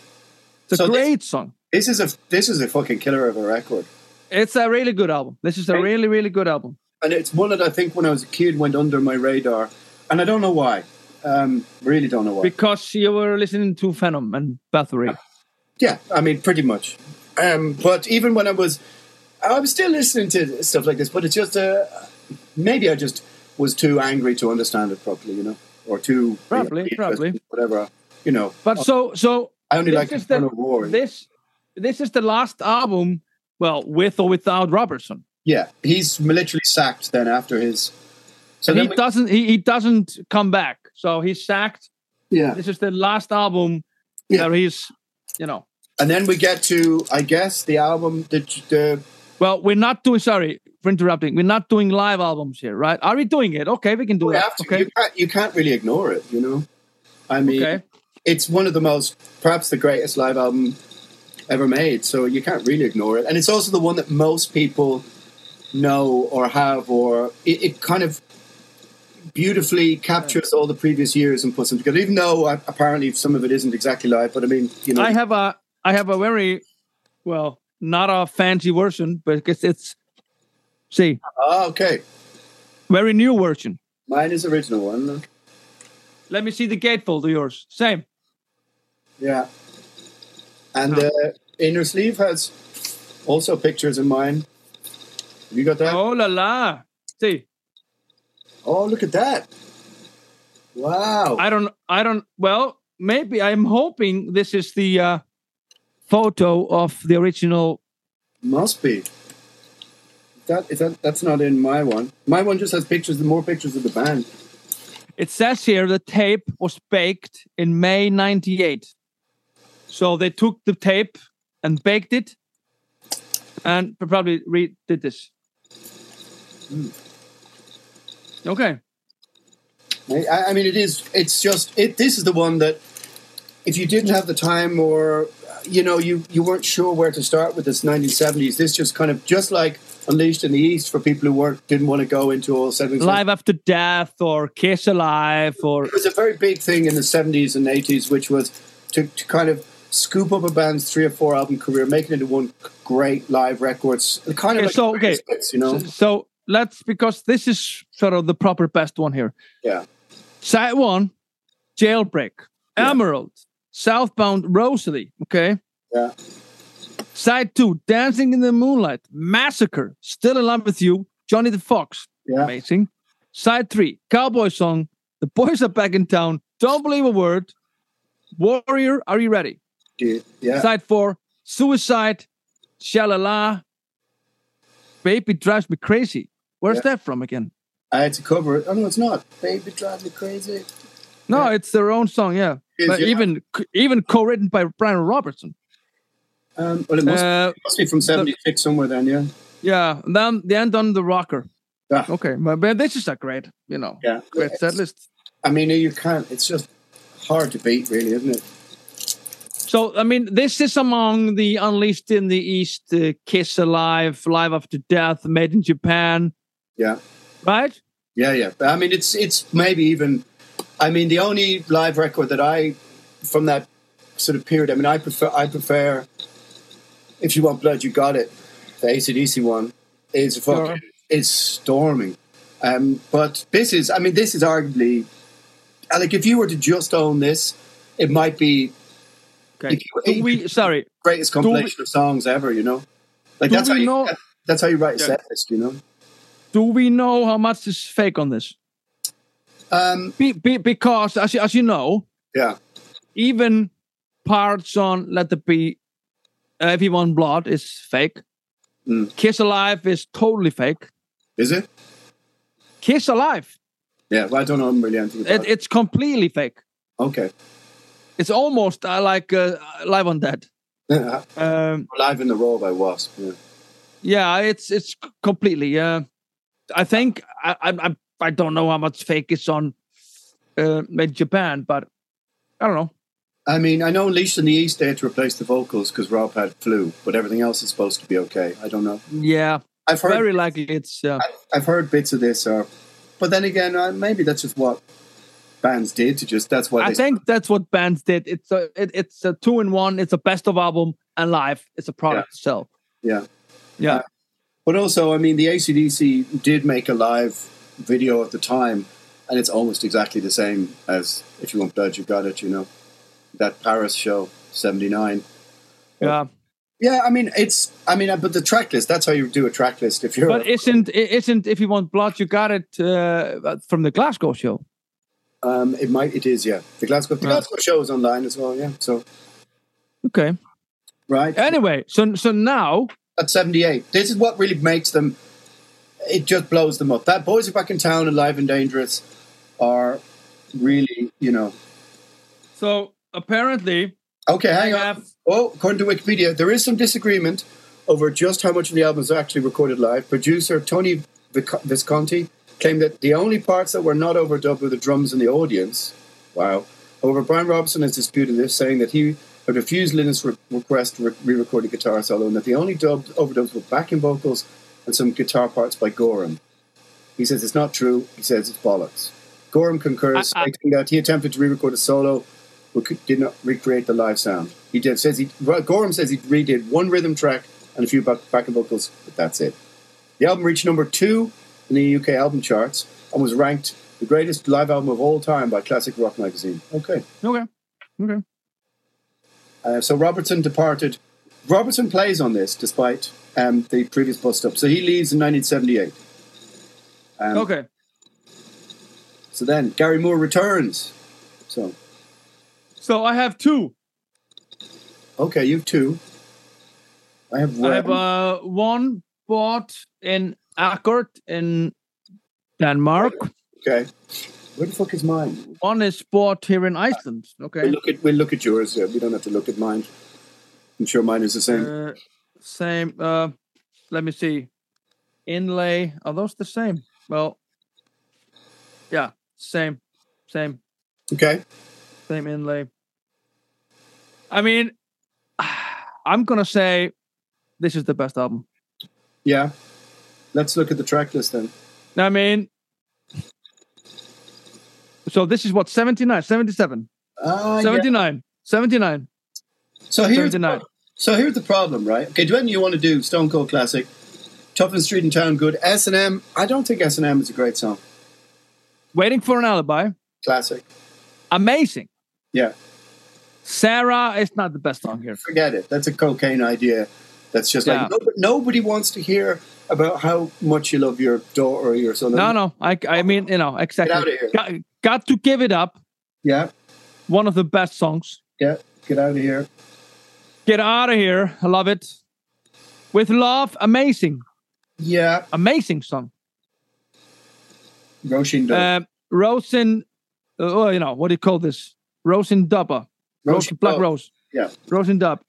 It's a So this- great song. This is a this is a fucking killer of a record. It's a really good album. This is a Right. really, really good album. and it's one that I think when I was a kid went under my radar, and I don't know why. Um, really don't know why. Because you were listening to Venom and Bathory. yeah, I mean, pretty much. Um, but even when I was, I was still listening to stuff like this. But it's just uh, maybe I just was too angry to understand it properly, you know, or too Probably, you know, probably. whatever, you know. But so so I only like the, Roar. this this is the last album, well, with or without Robertson. yeah, he's literally sacked then after his. So he we- doesn't he, he doesn't come back. So he's sacked. yeah, This is the last album Yeah. where he's you know. and then we get to, I guess, the album, the the Well, we're not doing sorry for interrupting. We're not doing live albums here, right? Are we doing it? Okay, we can do We that. Okay. You can't. You can't really ignore it. You know. I mean, Okay. it's one of the most, perhaps the greatest live album ever made. So you can't really ignore it, and it's also the one that most people know or have, or it, it kind of beautifully captures all the previous years and puts them together. Even though uh, apparently some of it isn't exactly live, but I mean, you know, I have a I have a very well, not a fancy version, but it's, it's see, Ah, okay. very new version. Mine is original one. Let me see the gatefold of yours. Same. Yeah. And uh, inner sleeve has also pictures in mine. You got that? Oh la la. See, Oh, look at that. Wow. I don't I don't well, maybe I'm hoping this is the uh photo of the original Must be. That is that that's not in my one. My one just has pictures, more pictures of the band. It says here the tape was baked in May 98. So they took the tape and baked it and probably redid this. Hmm. Okay. I, I mean, it is. It's just. It. This is the one that, if you didn't have the time, or you know, you you weren't sure where to start with this 1970s. This just kind of just like Unleashed in the East for people who weren't didn't want to go into all 70s. Live After Death or Kiss Alive or It was a very big thing in the 70s and 80s, which was to, to kind of scoop up a band's three or four album career, make it into one great live records. Kind of Okay, like so, okay. hits, you know. So, so let's because this is sort of the proper best one here. Yeah. Side one, Jailbreak, Emerald, Southbound Rosalie. Okay. Yeah. Side two, Dancing in the Moonlight, Massacre, Still in Love with You, Johnny the Fox. Yeah. Amazing. Side three, Cowboy Song, The Boys Are Back in Town, Don't Believe a Word, Warrior, Are You Ready? Yeah. Side four, Suicide, Shalala, Baby Drives Me Crazy. Where's Yeah. that from again? I had to cover it. Oh, no, it's not. Baby drives me crazy. No, it's their own song, yeah. Is, but yeah. even even co-written by Brian Robertson. Um, well, it must, Uh, must be from '76 somewhere then. Yeah. yeah, then the end on the rocker. Ah. Okay, but, but this is a great, you know, Yeah. great set list. I mean, you can't. It's just hard to beat, really, isn't it? So, I mean, this is among the Unleashed in the East, uh, Kiss Alive, Live After Death, Made in Japan, Yeah. right? Yeah, yeah. I mean, it's it's maybe even. I mean, the only live record that I from that sort of period. I mean, I prefer I prefer. If you want blood, you got it. The ACDC one is fucking Sure. is storming. Um, but this is, I mean, this is arguably like if you were to just own this, it might be Okay. You- we, sorry, greatest we- compilation of songs ever. You know, like that's how you know- that's how you write a Yeah. set list. You know. do we know how much is fake on this? Um, Be, be, because, as you, as you know, yeah. even parts on Let It Be, uh, Everyone Blood is fake. Mm. Kiss Alive is totally fake. Is it? Kiss Alive, Yeah. Well, I don't know really anything about it, it's completely fake. Okay. It's almost uh, like uh, Live on Dead. Um, Live in the Raw by Wasp. Yeah. yeah, it's it's completely. Uh, I think I, I I I don't know how much fake is on uh, in Japan, but I don't know. I mean, I know Unleashed in the East they had to replace the vocals because Rob had flu, but everything else is supposed to be okay. I don't know. Yeah, I've heard very likely it's. Uh, I've heard bits of this, or but then again, uh, maybe that's just what bands did to just that's why I think that's what bands did. It's a it, it's a two in one. It's a best of album and live. It's a product to sell. yeah. Yeah, But also, I mean, the ACDC did make a live video at the time, and it's almost exactly the same as If You Want Blood, You Got It, you know. That Paris show, 79. yeah. Yeah, I mean, it's, I mean, but the track list, that's how you do a track list. If you're, But isn't isn't if you want blood, you got it uh, from the Glasgow show. um, it might, it is, yeah. The Glasgow, the Yeah. Glasgow show is online as well, yeah. So, Okay. right. Anyway, so so now at 78. This is what really makes them, it just blows them up. That Boys Are Back in Town and Live and Dangerous are really, you know. so apparently Okay, hang on. have- Oh, according to Wikipedia, there is some disagreement over just how much of the album is actually recorded live. Producer Tony Visconti claimed that the only parts that were not overdubbed were the drums and the audience. Wow. However, Brian Robertson has disputed this, saying that he had refused Lynott's re- request to re record a guitar solo and that the only dubbed overdubs were backing vocals and some guitar parts by Gorham. He says it's not true. He says it's bollocks. Gorham concurs, I- I- stating that he attempted to re-record a solo, but could- did not recreate the live sound. He did says he Gorham says he redid one rhythm track and a few back, backing vocals, but that's it. The album reached number two in the UK album charts and was ranked the greatest live album of all time by Classic Rock magazine. Okay, okay, okay. uh, so Robertson departed. Robertson plays on this despite um, the previous bust up. So he leaves in 1978. Um, Okay. So then Gary Moore returns. So So I have two. okay, you've two. I have one. I have uh, one bought in Akkord in Denmark. okay. Where the fuck is mine? One is bought here in Iceland. Okay. We'll look at we'll look at yours. Yeah, we don't have to look at mine. I'm sure mine is the same. Uh, same. Uh, let me see. Inlay. Are those the same? Well, yeah, same, same, okay. same inlay. I mean, I'm gonna say this is the best album. Yeah. Let's look at the track list then. I mean, so this is what 79, 77, Ah, yeah. 79, 79. So here's the, 79. So here's the problem, right? Okay, do you want to do Stone Cold Classic, Tough Street and Town, good. S and M. I don't think S and M is a great song. Waiting for an alibi. Classic. Amazing. Yeah. Sarah it's not the best song here. Forget it. That's a cocaine idea. That's just Yeah. like nobody, nobody wants to hear about how much you love your daughter or your son. No, no. I, I mean, you know, exactly. outta here. Got, got to give it up. Yeah, One of the best songs. yeah. Get out of here. Get out of here. I love it. With love, amazing, Yeah, amazing song. Roshin. Um, Rosin, uh, oh, you know, what do you call this? Rosin Dubba. Rose, Roshin Black Dub. Rose. Yeah. Róisín Dubh.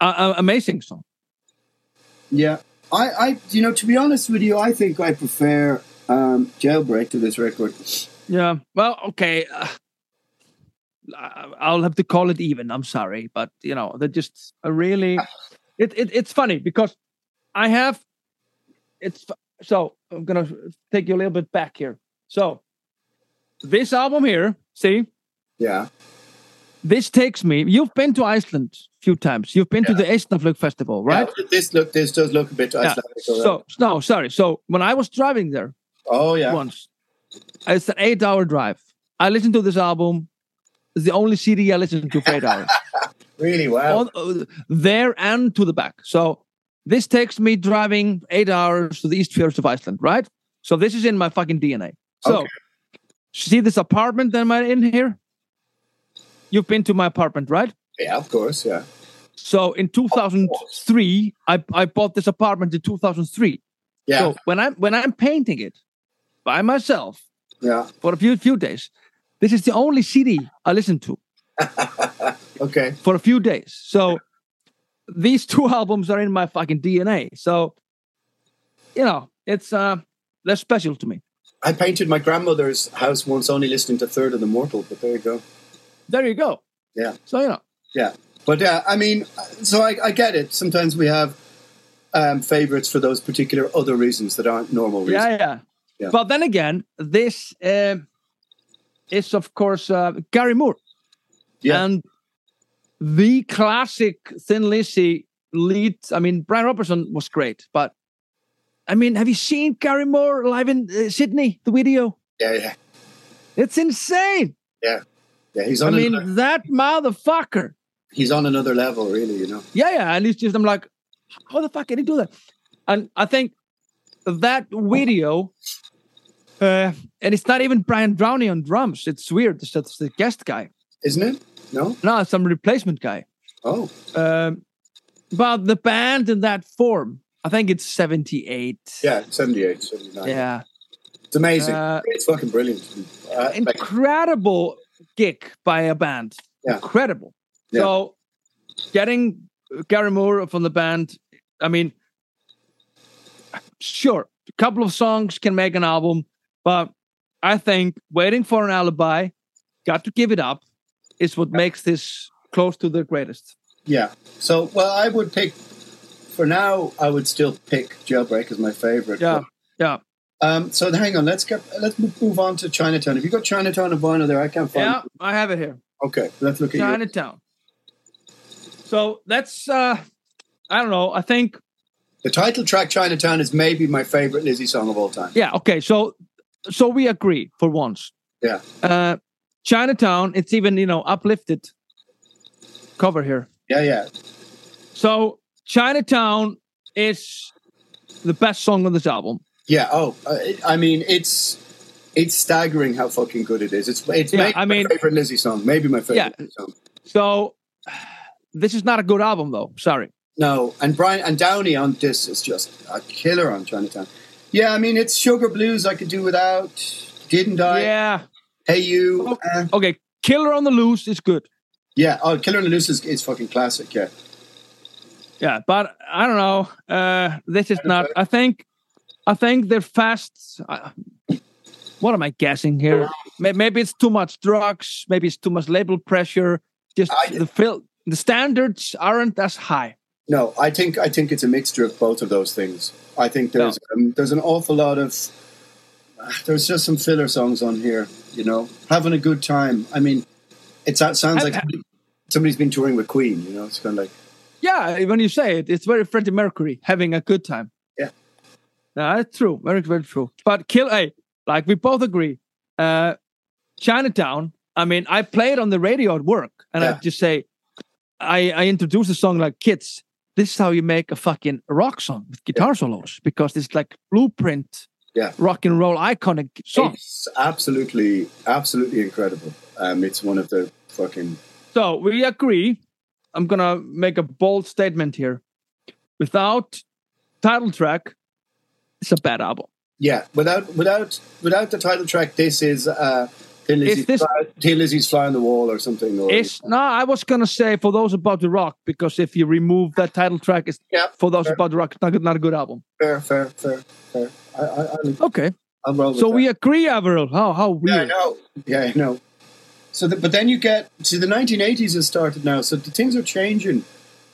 uh, uh, amazing song. Yeah, I, I, you know, to be honest with you, I think I prefer um, Jailbreak to this record. Yeah. Well, okay. I'll have to call it even. I'm sorry, but you know, they're just a really. Ah. It, it it's funny because I have. It's so I'm gonna take you a little bit back here. So this album here, see, Yeah, this takes me. You've been to Iceland a few times. You've been to the Eistnaflug Festival, right? Yeah, this look, this does look a bit Icelandic. alright. So no, sorry. So when I was driving there oh yeah, once, it's an eight-hour drive. I listened to this album. It's the only CD I listen to for eight hours. really wow. On- uh, there and to the back. So this takes me driving eight hours to the East Fjords of Iceland, right? So this is in my fucking DNA. So Okay. see this apartment that I'm in here? You've been to my apartment, right? yeah, of course, yeah. So in 2003, I, I bought this apartment in 2003. Yeah, So when I'm when I'm painting it by myself yeah. for a few few days, this is the only CD I listen to Okay, for a few days. So these two albums are in my fucking DNA. So you know, it's uh they're special to me. I painted my grandmother's house once, only listening to Third of the Mortal. But there you go. There you go. Yeah, So you know, yeah. But uh, I mean, so I, I get it. Sometimes we have um, favorites for those particular other reasons that aren't normal reasons. yeah, yeah. Yeah. But then again, this um is of course uh, Gary Moore Yeah. and the classic Thin Lizzy lead. I mean, Brian Robertson was great, but I mean, have you seen Gary Moore live in uh, Sydney? The video, yeah, yeah, it's insane. yeah. Yeah, he's I on. mean, another, that motherfucker. he's on another level, really. You know. Yeah, yeah. And it's just, I'm like, how the fuck can he do that? And I think that video, uh, and it's not even Brian Downey on drums. It's weird. It's just the guest guy. Isn't it? No. No, it's some replacement guy. Oh, Um, but the band in that form, I think it's 78. yeah, 78, 79. Yeah. It's amazing. Uh, it's fucking brilliant. Uh, like, Incredible gig by a band. Yeah. Incredible. Yeah. So getting Gary Moore from the band, I mean, sure, a couple of songs can make an album, but I think waiting for an alibi, got to give it up, is what makes this close to the greatest. yeah. So, well, I would pick, for now, I would still pick Jailbreak as my favorite. Yeah. Yeah. Um, so hang on, let's get let's move on to Chinatown. Have you got Chinatown and vinyl there? I can't find. Yeah, it. I have it here. Okay, let's look at. Chinatown. So that's uh I don't know. I think The title track Chinatown is maybe my favorite Lizzy song of all time. yeah, okay. So so we agree for once. Yeah. Uh Chinatown, it's even, you know, uplifted cover here. Yeah, yeah. So Chinatown is the best song on this album. Yeah. Oh, uh, I mean, it's it's staggering how fucking good it is. It's it's Yeah, maybe I mean- my favorite Lizzy song. Maybe my favorite Yeah. Song. So this is not a good album though. Sorry. No, and Brian and Downey on this is just a killer on Chinatown. Yeah, I mean, it's Sugar Blues I could do without. Didn't I? Yeah. Hey you. uh, Okay. Killer on the Loose is good. yeah. Oh, Killer on the Loose is, is fucking classic. Yeah. Yeah, but I don't know. Uh, this is not. I think, I think they're fast. Uh, what am I guessing here? Maybe it's too much drugs. Maybe it's too much label pressure. Just I- the fil- the standards aren't as high. No, I think I think it's a mixture of both of those things. I think there's um, there's an awful lot of uh, there's just some filler songs on here. You know, having a good time. I mean, it sounds like somebody, somebody's been touring with Queen. You know, it's kind of like Yeah, when you say it, it's very Freddie Mercury having a good time. Yeah. No, that's true. Very, very true. But kill a like we both agree. Uh, Chinatown. I mean, I play it on the radio at work, and I just say, I I introduce the song like kids. This is how you make a fucking rock song with guitar solos because it's like blueprint yeah. rock and roll iconic song. It's absolutely absolutely incredible. Um, it's one of the fucking So we agree. I'm gonna make a bold statement here. Without title track, it's a bad album. yeah. Without without without the title track, this is uh, Thin Lizzy's, this- fly, till Lizzie's fly on the wall or something. Or, It's no, I was gonna say for those about the rock because if you remove that title track, it's Yeah, for those fair. about the rock. It's not not a good album. fair, fair, fair, fair. I, I, I, Okay, roll with so that. we agree, Averill. How how Yeah, I know. Yeah, I know. So, the, but then you get see the 1980s has started now, so the things are changing.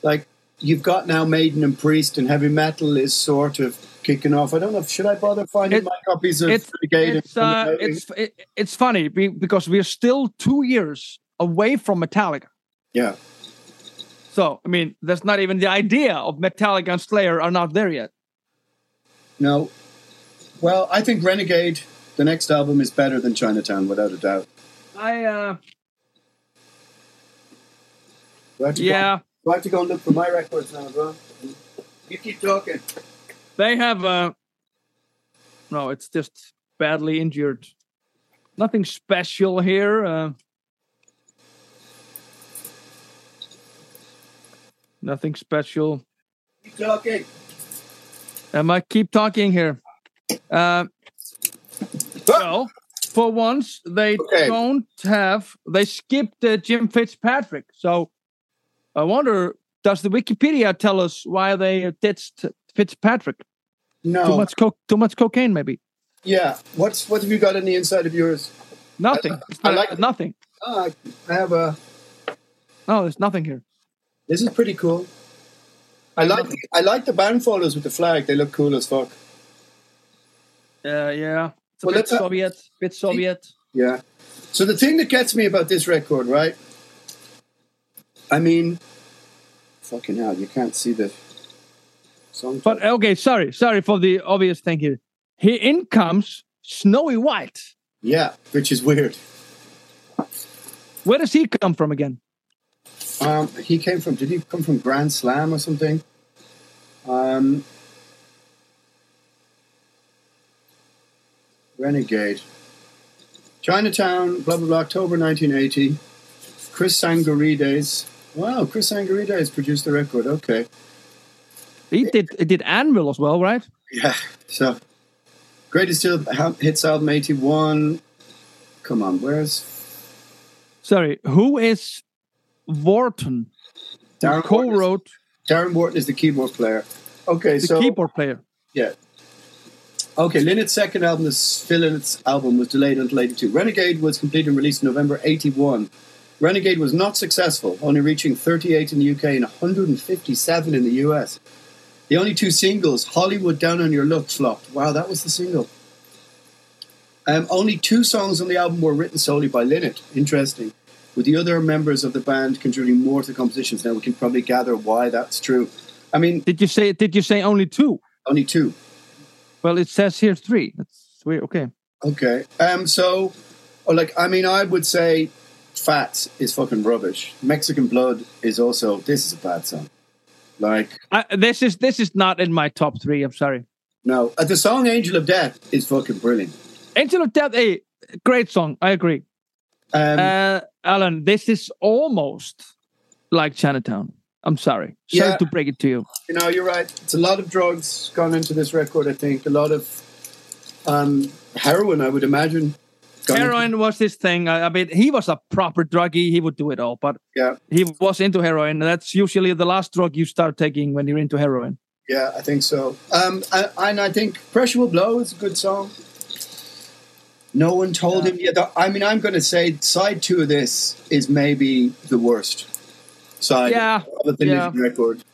Like you've got now Maiden and Priest, and heavy metal is sort of kicking off. I don't know. Should I bother finding It- my copies of It's Renegade? it's uh, it's it, it's funny because we're still two years away from Metallica. yeah, So I mean, there's not even the idea of Metallica and Slayer are not there yet. no. Well, I think Renegade, the next album, is better than Chinatown, without a doubt. I uh, Do I have to yeah, Go, do I have to go and look for my records now bro? You keep talking. They have a no, it's just badly injured. Nothing special here. Uh, nothing special. Keep talking. Am I keep talking here. Uh, well, for once, they Okay. don't have. They skipped uh, Jim Fitzpatrick. So I wonder, does the Wikipedia tell us why they ditched Fitzpatrick? No. Too much coke. Too much cocaine, maybe. Yeah. What's what have you got on the inside of yours? Nothing. I- I like- nothing. Oh, I have a. No, there's nothing here. This is pretty cool. I like the, I like the band photos with the flag. They look cool as fuck. Uh, yeah. It's a Well, bit have- Soviet. Bit Soviet. Yeah. So the thing that gets me about this record, right? I mean, fucking hell, you can't see the But okay, sorry, sorry for the obvious thing here. Here in comes Snowy White. yeah, which is weird. Where does he come from again? Um, he came from. Did he come from Grand Slam or something? Um, Renegade. Chinatown, blah blah blah. October 1980. Chris Tsangarides. Wow, Chris Tsangarides produced the record. Okay. He did he did Anvil as well, right? Yeah. So, greatest Hit- hits album 81. Come on, where's Sorry, who is Wharton? Darren Wharton? co-wrote Darren Wharton is the keyboard player. Okay, the so keyboard player. Yeah. Okay, Lynott's second album, this Phil album, was delayed until 82. Renegade was completed and released in November 81. Renegade was not successful, only reaching 38 in the UK and 157 in the US. The only two singles, Hollywood Down on Your Luck, flopped. Wow, that was the single. Um, only two songs on the album were written solely by Lynott. Interesting. With the other members of the band contributing more to the compositions. Now we can probably gather why that's true. I mean, Did you say did you say only two? only two. Well, it says here three. That's weird. Okay. Okay. Um. So, oh, like, I mean, I would say, "Fats" is fucking rubbish. Mexican Blood is also. This is a bad song. Like, I, this is this is not in my top three. I'm sorry. no, uh, the song "Angel of Death" is fucking brilliant. Angel of Death, a great song. I agree. Um, uh, Alan, this is almost like Chinatown. I'm sorry. Sorry Yeah. to break it to you. you know, you're right. It's a lot of drugs gone into this record. I think a lot of um, heroin. I would imagine. Heroin was his thing. I, I mean, he was a proper druggie. He would do it all, but yeah, he was into heroin. That's usually the last drug you start taking when you're into heroin. yeah, I think so. Um, and, and I think "Pressure Will Blow" is a good song. No one told him. Yeah, the, I mean, I'm going to say side two of this is maybe the worst side Yeah, of the yeah. Record.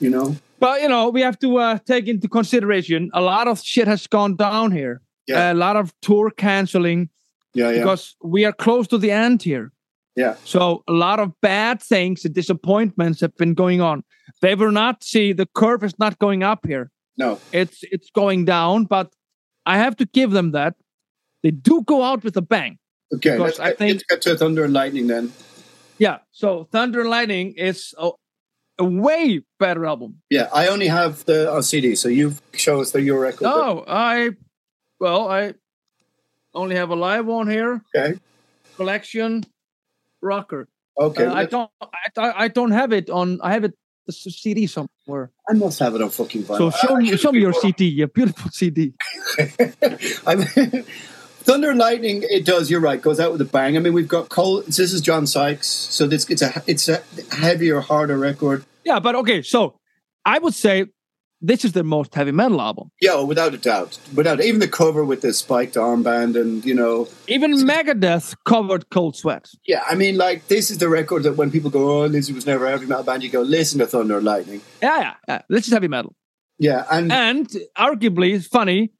You know? But you know, we have to uh, take into consideration a lot of shit has gone down here. Yeah. A lot of tour canceling Yeah, yeah, because we are close to the end here. yeah. So a lot of bad things and disappointments have been going on. They will not see the curve is not going up here. No, It's it's going down, but I have to give them that. They do go out with a bang. okay. Because I think- let's get to Thunder and Lightning then. Yeah. So Thunder and Lightning is a, a way better album. Yeah, I only have the on CD, so you've show us the your record. Oh, I well, I only have a live one here. Okay. Collection rocker. Okay. Uh, I don't I, I don't have it on I have it the CD somewhere. I must have it on fucking vinyl. So show me show me your CD, your beautiful CD. I mean, Thunder and Lightning, it does. You're right. Goes out with a bang. I mean, we've got Cole. This is John Sykes, so this it's a it's a heavier, harder record. Yeah, but okay. So I would say this is their most heavy metal album. Yeah, oh, without a doubt. Without even the cover with the spiked armband and you know. Even Megadeth covered Cold Sweat. Yeah, I mean, like this is the record that when people go, "Oh, Lizzy was never a heavy metal band," you go, "Listen to Thunder and Lightning." Yeah, yeah, yeah. This is heavy metal. Yeah, and and arguably, it's funny.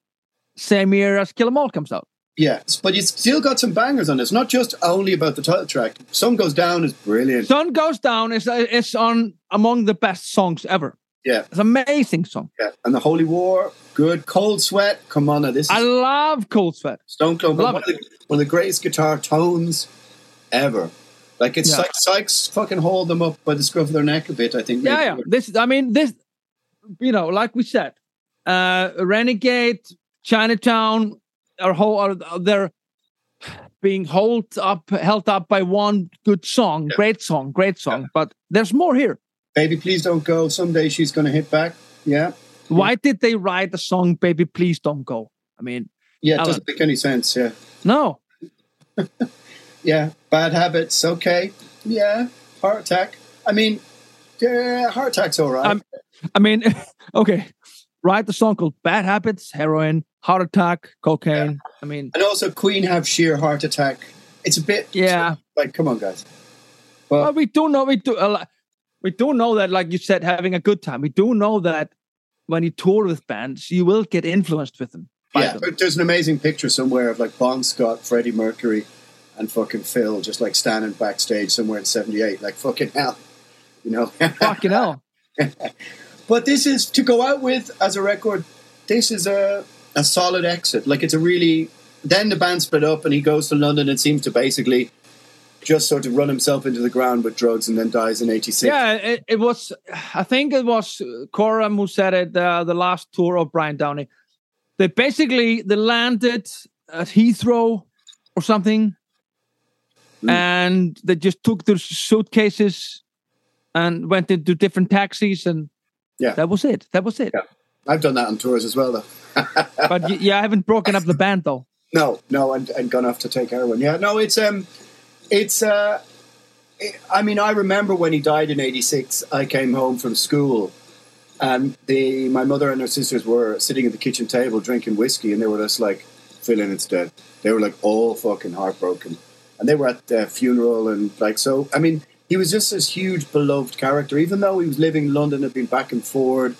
Same year as Kill 'Em All comes out. Yes, but you still got some bangers on this. Not just only about the title track. Sun Goes Down is brilliant. Sun Goes Down is is on among the best songs ever. Yeah, it's an amazing song. Yeah, and the Holy War, good. Cold Sweat, come on, now this. Is I love Cold Sweat. Stone Cold, one, of the, one of the greatest guitar tones ever. Like it's Yeah. like Sykes fucking hold them up by the scruff of their neck a bit. I think. Yeah, yeah. This, I mean, this, you know, like we said, uh, Renegade, Chinatown, are whole, are they're being held up, held up by one good song, great song, great song. But there's more here. Baby, please don't go. Someday she's going to hit back. Yeah, Why did they write the song "Baby Please Don't Go"? I mean, yeah. It Alan. doesn't make any sense. Yeah, no, yeah. Bad habits. Okay. Yeah. Heart attack. I mean, yeah, heart attack's all right. Um, I mean, okay, write the song called "Bad Habits," heroin, heart attack, cocaine. I mean, and also, Queen have sheer heart attack. It's a bit. yeah. Like, come on, guys. Well, we do know we do a lot- we do know that, like you said, having a good time. We do know that when you tour with bands, you will get influenced with them. Yeah, them. there's an amazing picture somewhere of like Bon Scott, Freddie Mercury, and fucking Phil just like standing backstage somewhere in '78. Like fucking hell, you know. Fucking hell. but this is to go out with as a record. This is a a solid exit. Like it's a really. Then the band split up, and he goes to London and seems to basically just sort of run himself into the ground with drugs, and then dies in '86. Yeah, it, it was. I think it was Gorham who said it. Uh, the last tour of Brian Downey. They basically they landed at Heathrow or something, and they just took their suitcases and went into different taxis, and Yeah. that was it. That was it. I've done that on tours as well, though. But yeah, I haven't broken up the band though. No, no, and, and gone off to take heroin. Yeah, no, it's um, it's uh, I mean, I remember when he died in '86. I came home from school, and the my mother and her sisters were sitting at the kitchen table drinking whiskey, and they were just like, "Feeling it's dead." They were like all fucking heartbroken, and they were at the funeral, and like so. I mean, he was just this huge beloved character, even though he was living in London, had been back and forward,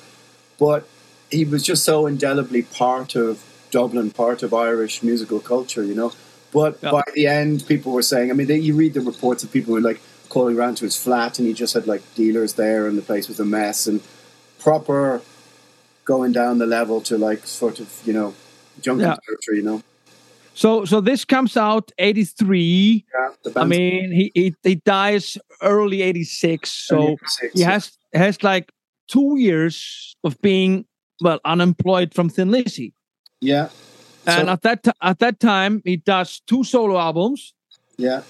but he was just so indelibly part of Dublin, part of Irish musical culture, you know. But Yeah. by the end, people were saying, I mean, they, you read the reports of people who were like calling around to his flat and he just had like dealers there and the place was a mess and proper going down the level to like sort of, you know, jungle Yeah. territory, you know. So so this comes out eighty three. Yeah, I mean, he, he he dies early eighty six. So 86, he yeah. has has like two years of being well unemployed from Thin Lizzy. Yeah. And So- at that ti- at that time, he does two solo albums, Yeah.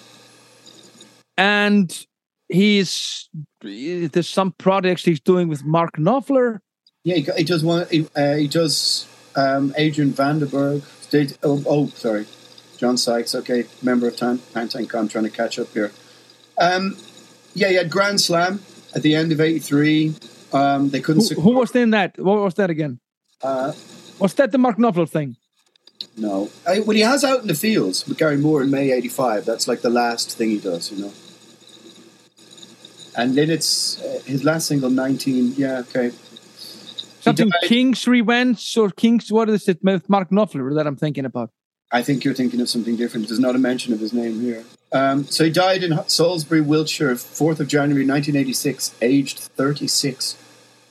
and he's there's some projects he's doing with Mark Knopfler. Yeah, he, he does one. He, uh, he does um, Adrian Vandenberg. Did oh, oh sorry, John Sykes. Okay, member of Time Pantank. I'm trying to catch up here. Um, yeah, he had Grand Slam at the end of '83. Um, they couldn't. Who, who was in that? What was that again? Uh, Was that the Mark Knopfler thing? No, uh, well, he has out in the fields with Gary Moore in May '85. That's like the last thing he does, you know. And then it's uh, his last single, 19. Yeah, okay. Something died- King's Revenge or King's what is it with Mark Knopfler that I'm thinking about? I think you're thinking of something different. There's not a mention of his name here. Um, so he died in Salisbury, Wiltshire, 4th of January 1986, aged 36,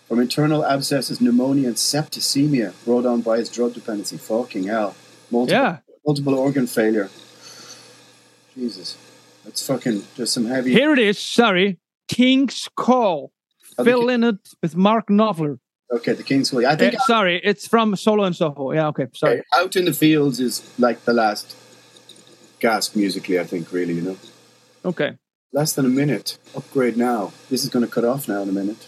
from internal abscesses, pneumonia, and septicemia brought on by his drug dependency. Fucking hell. Multiple, Yeah. multiple organ failure. Jesus. That's fucking, just some heavy. Here it is. Sorry, King's Call. Oh, the Fill Ki- in it with Mark Knopfler. Okay, the King's Way. I think Eh, sorry, it's from Solo in Soho. Yeah, okay, sorry. okay, Out in the Fields is like the last gasp musically, I think, really, you know. Okay. Less than a minute. Upgrade now. This is going to cut off now in a minute.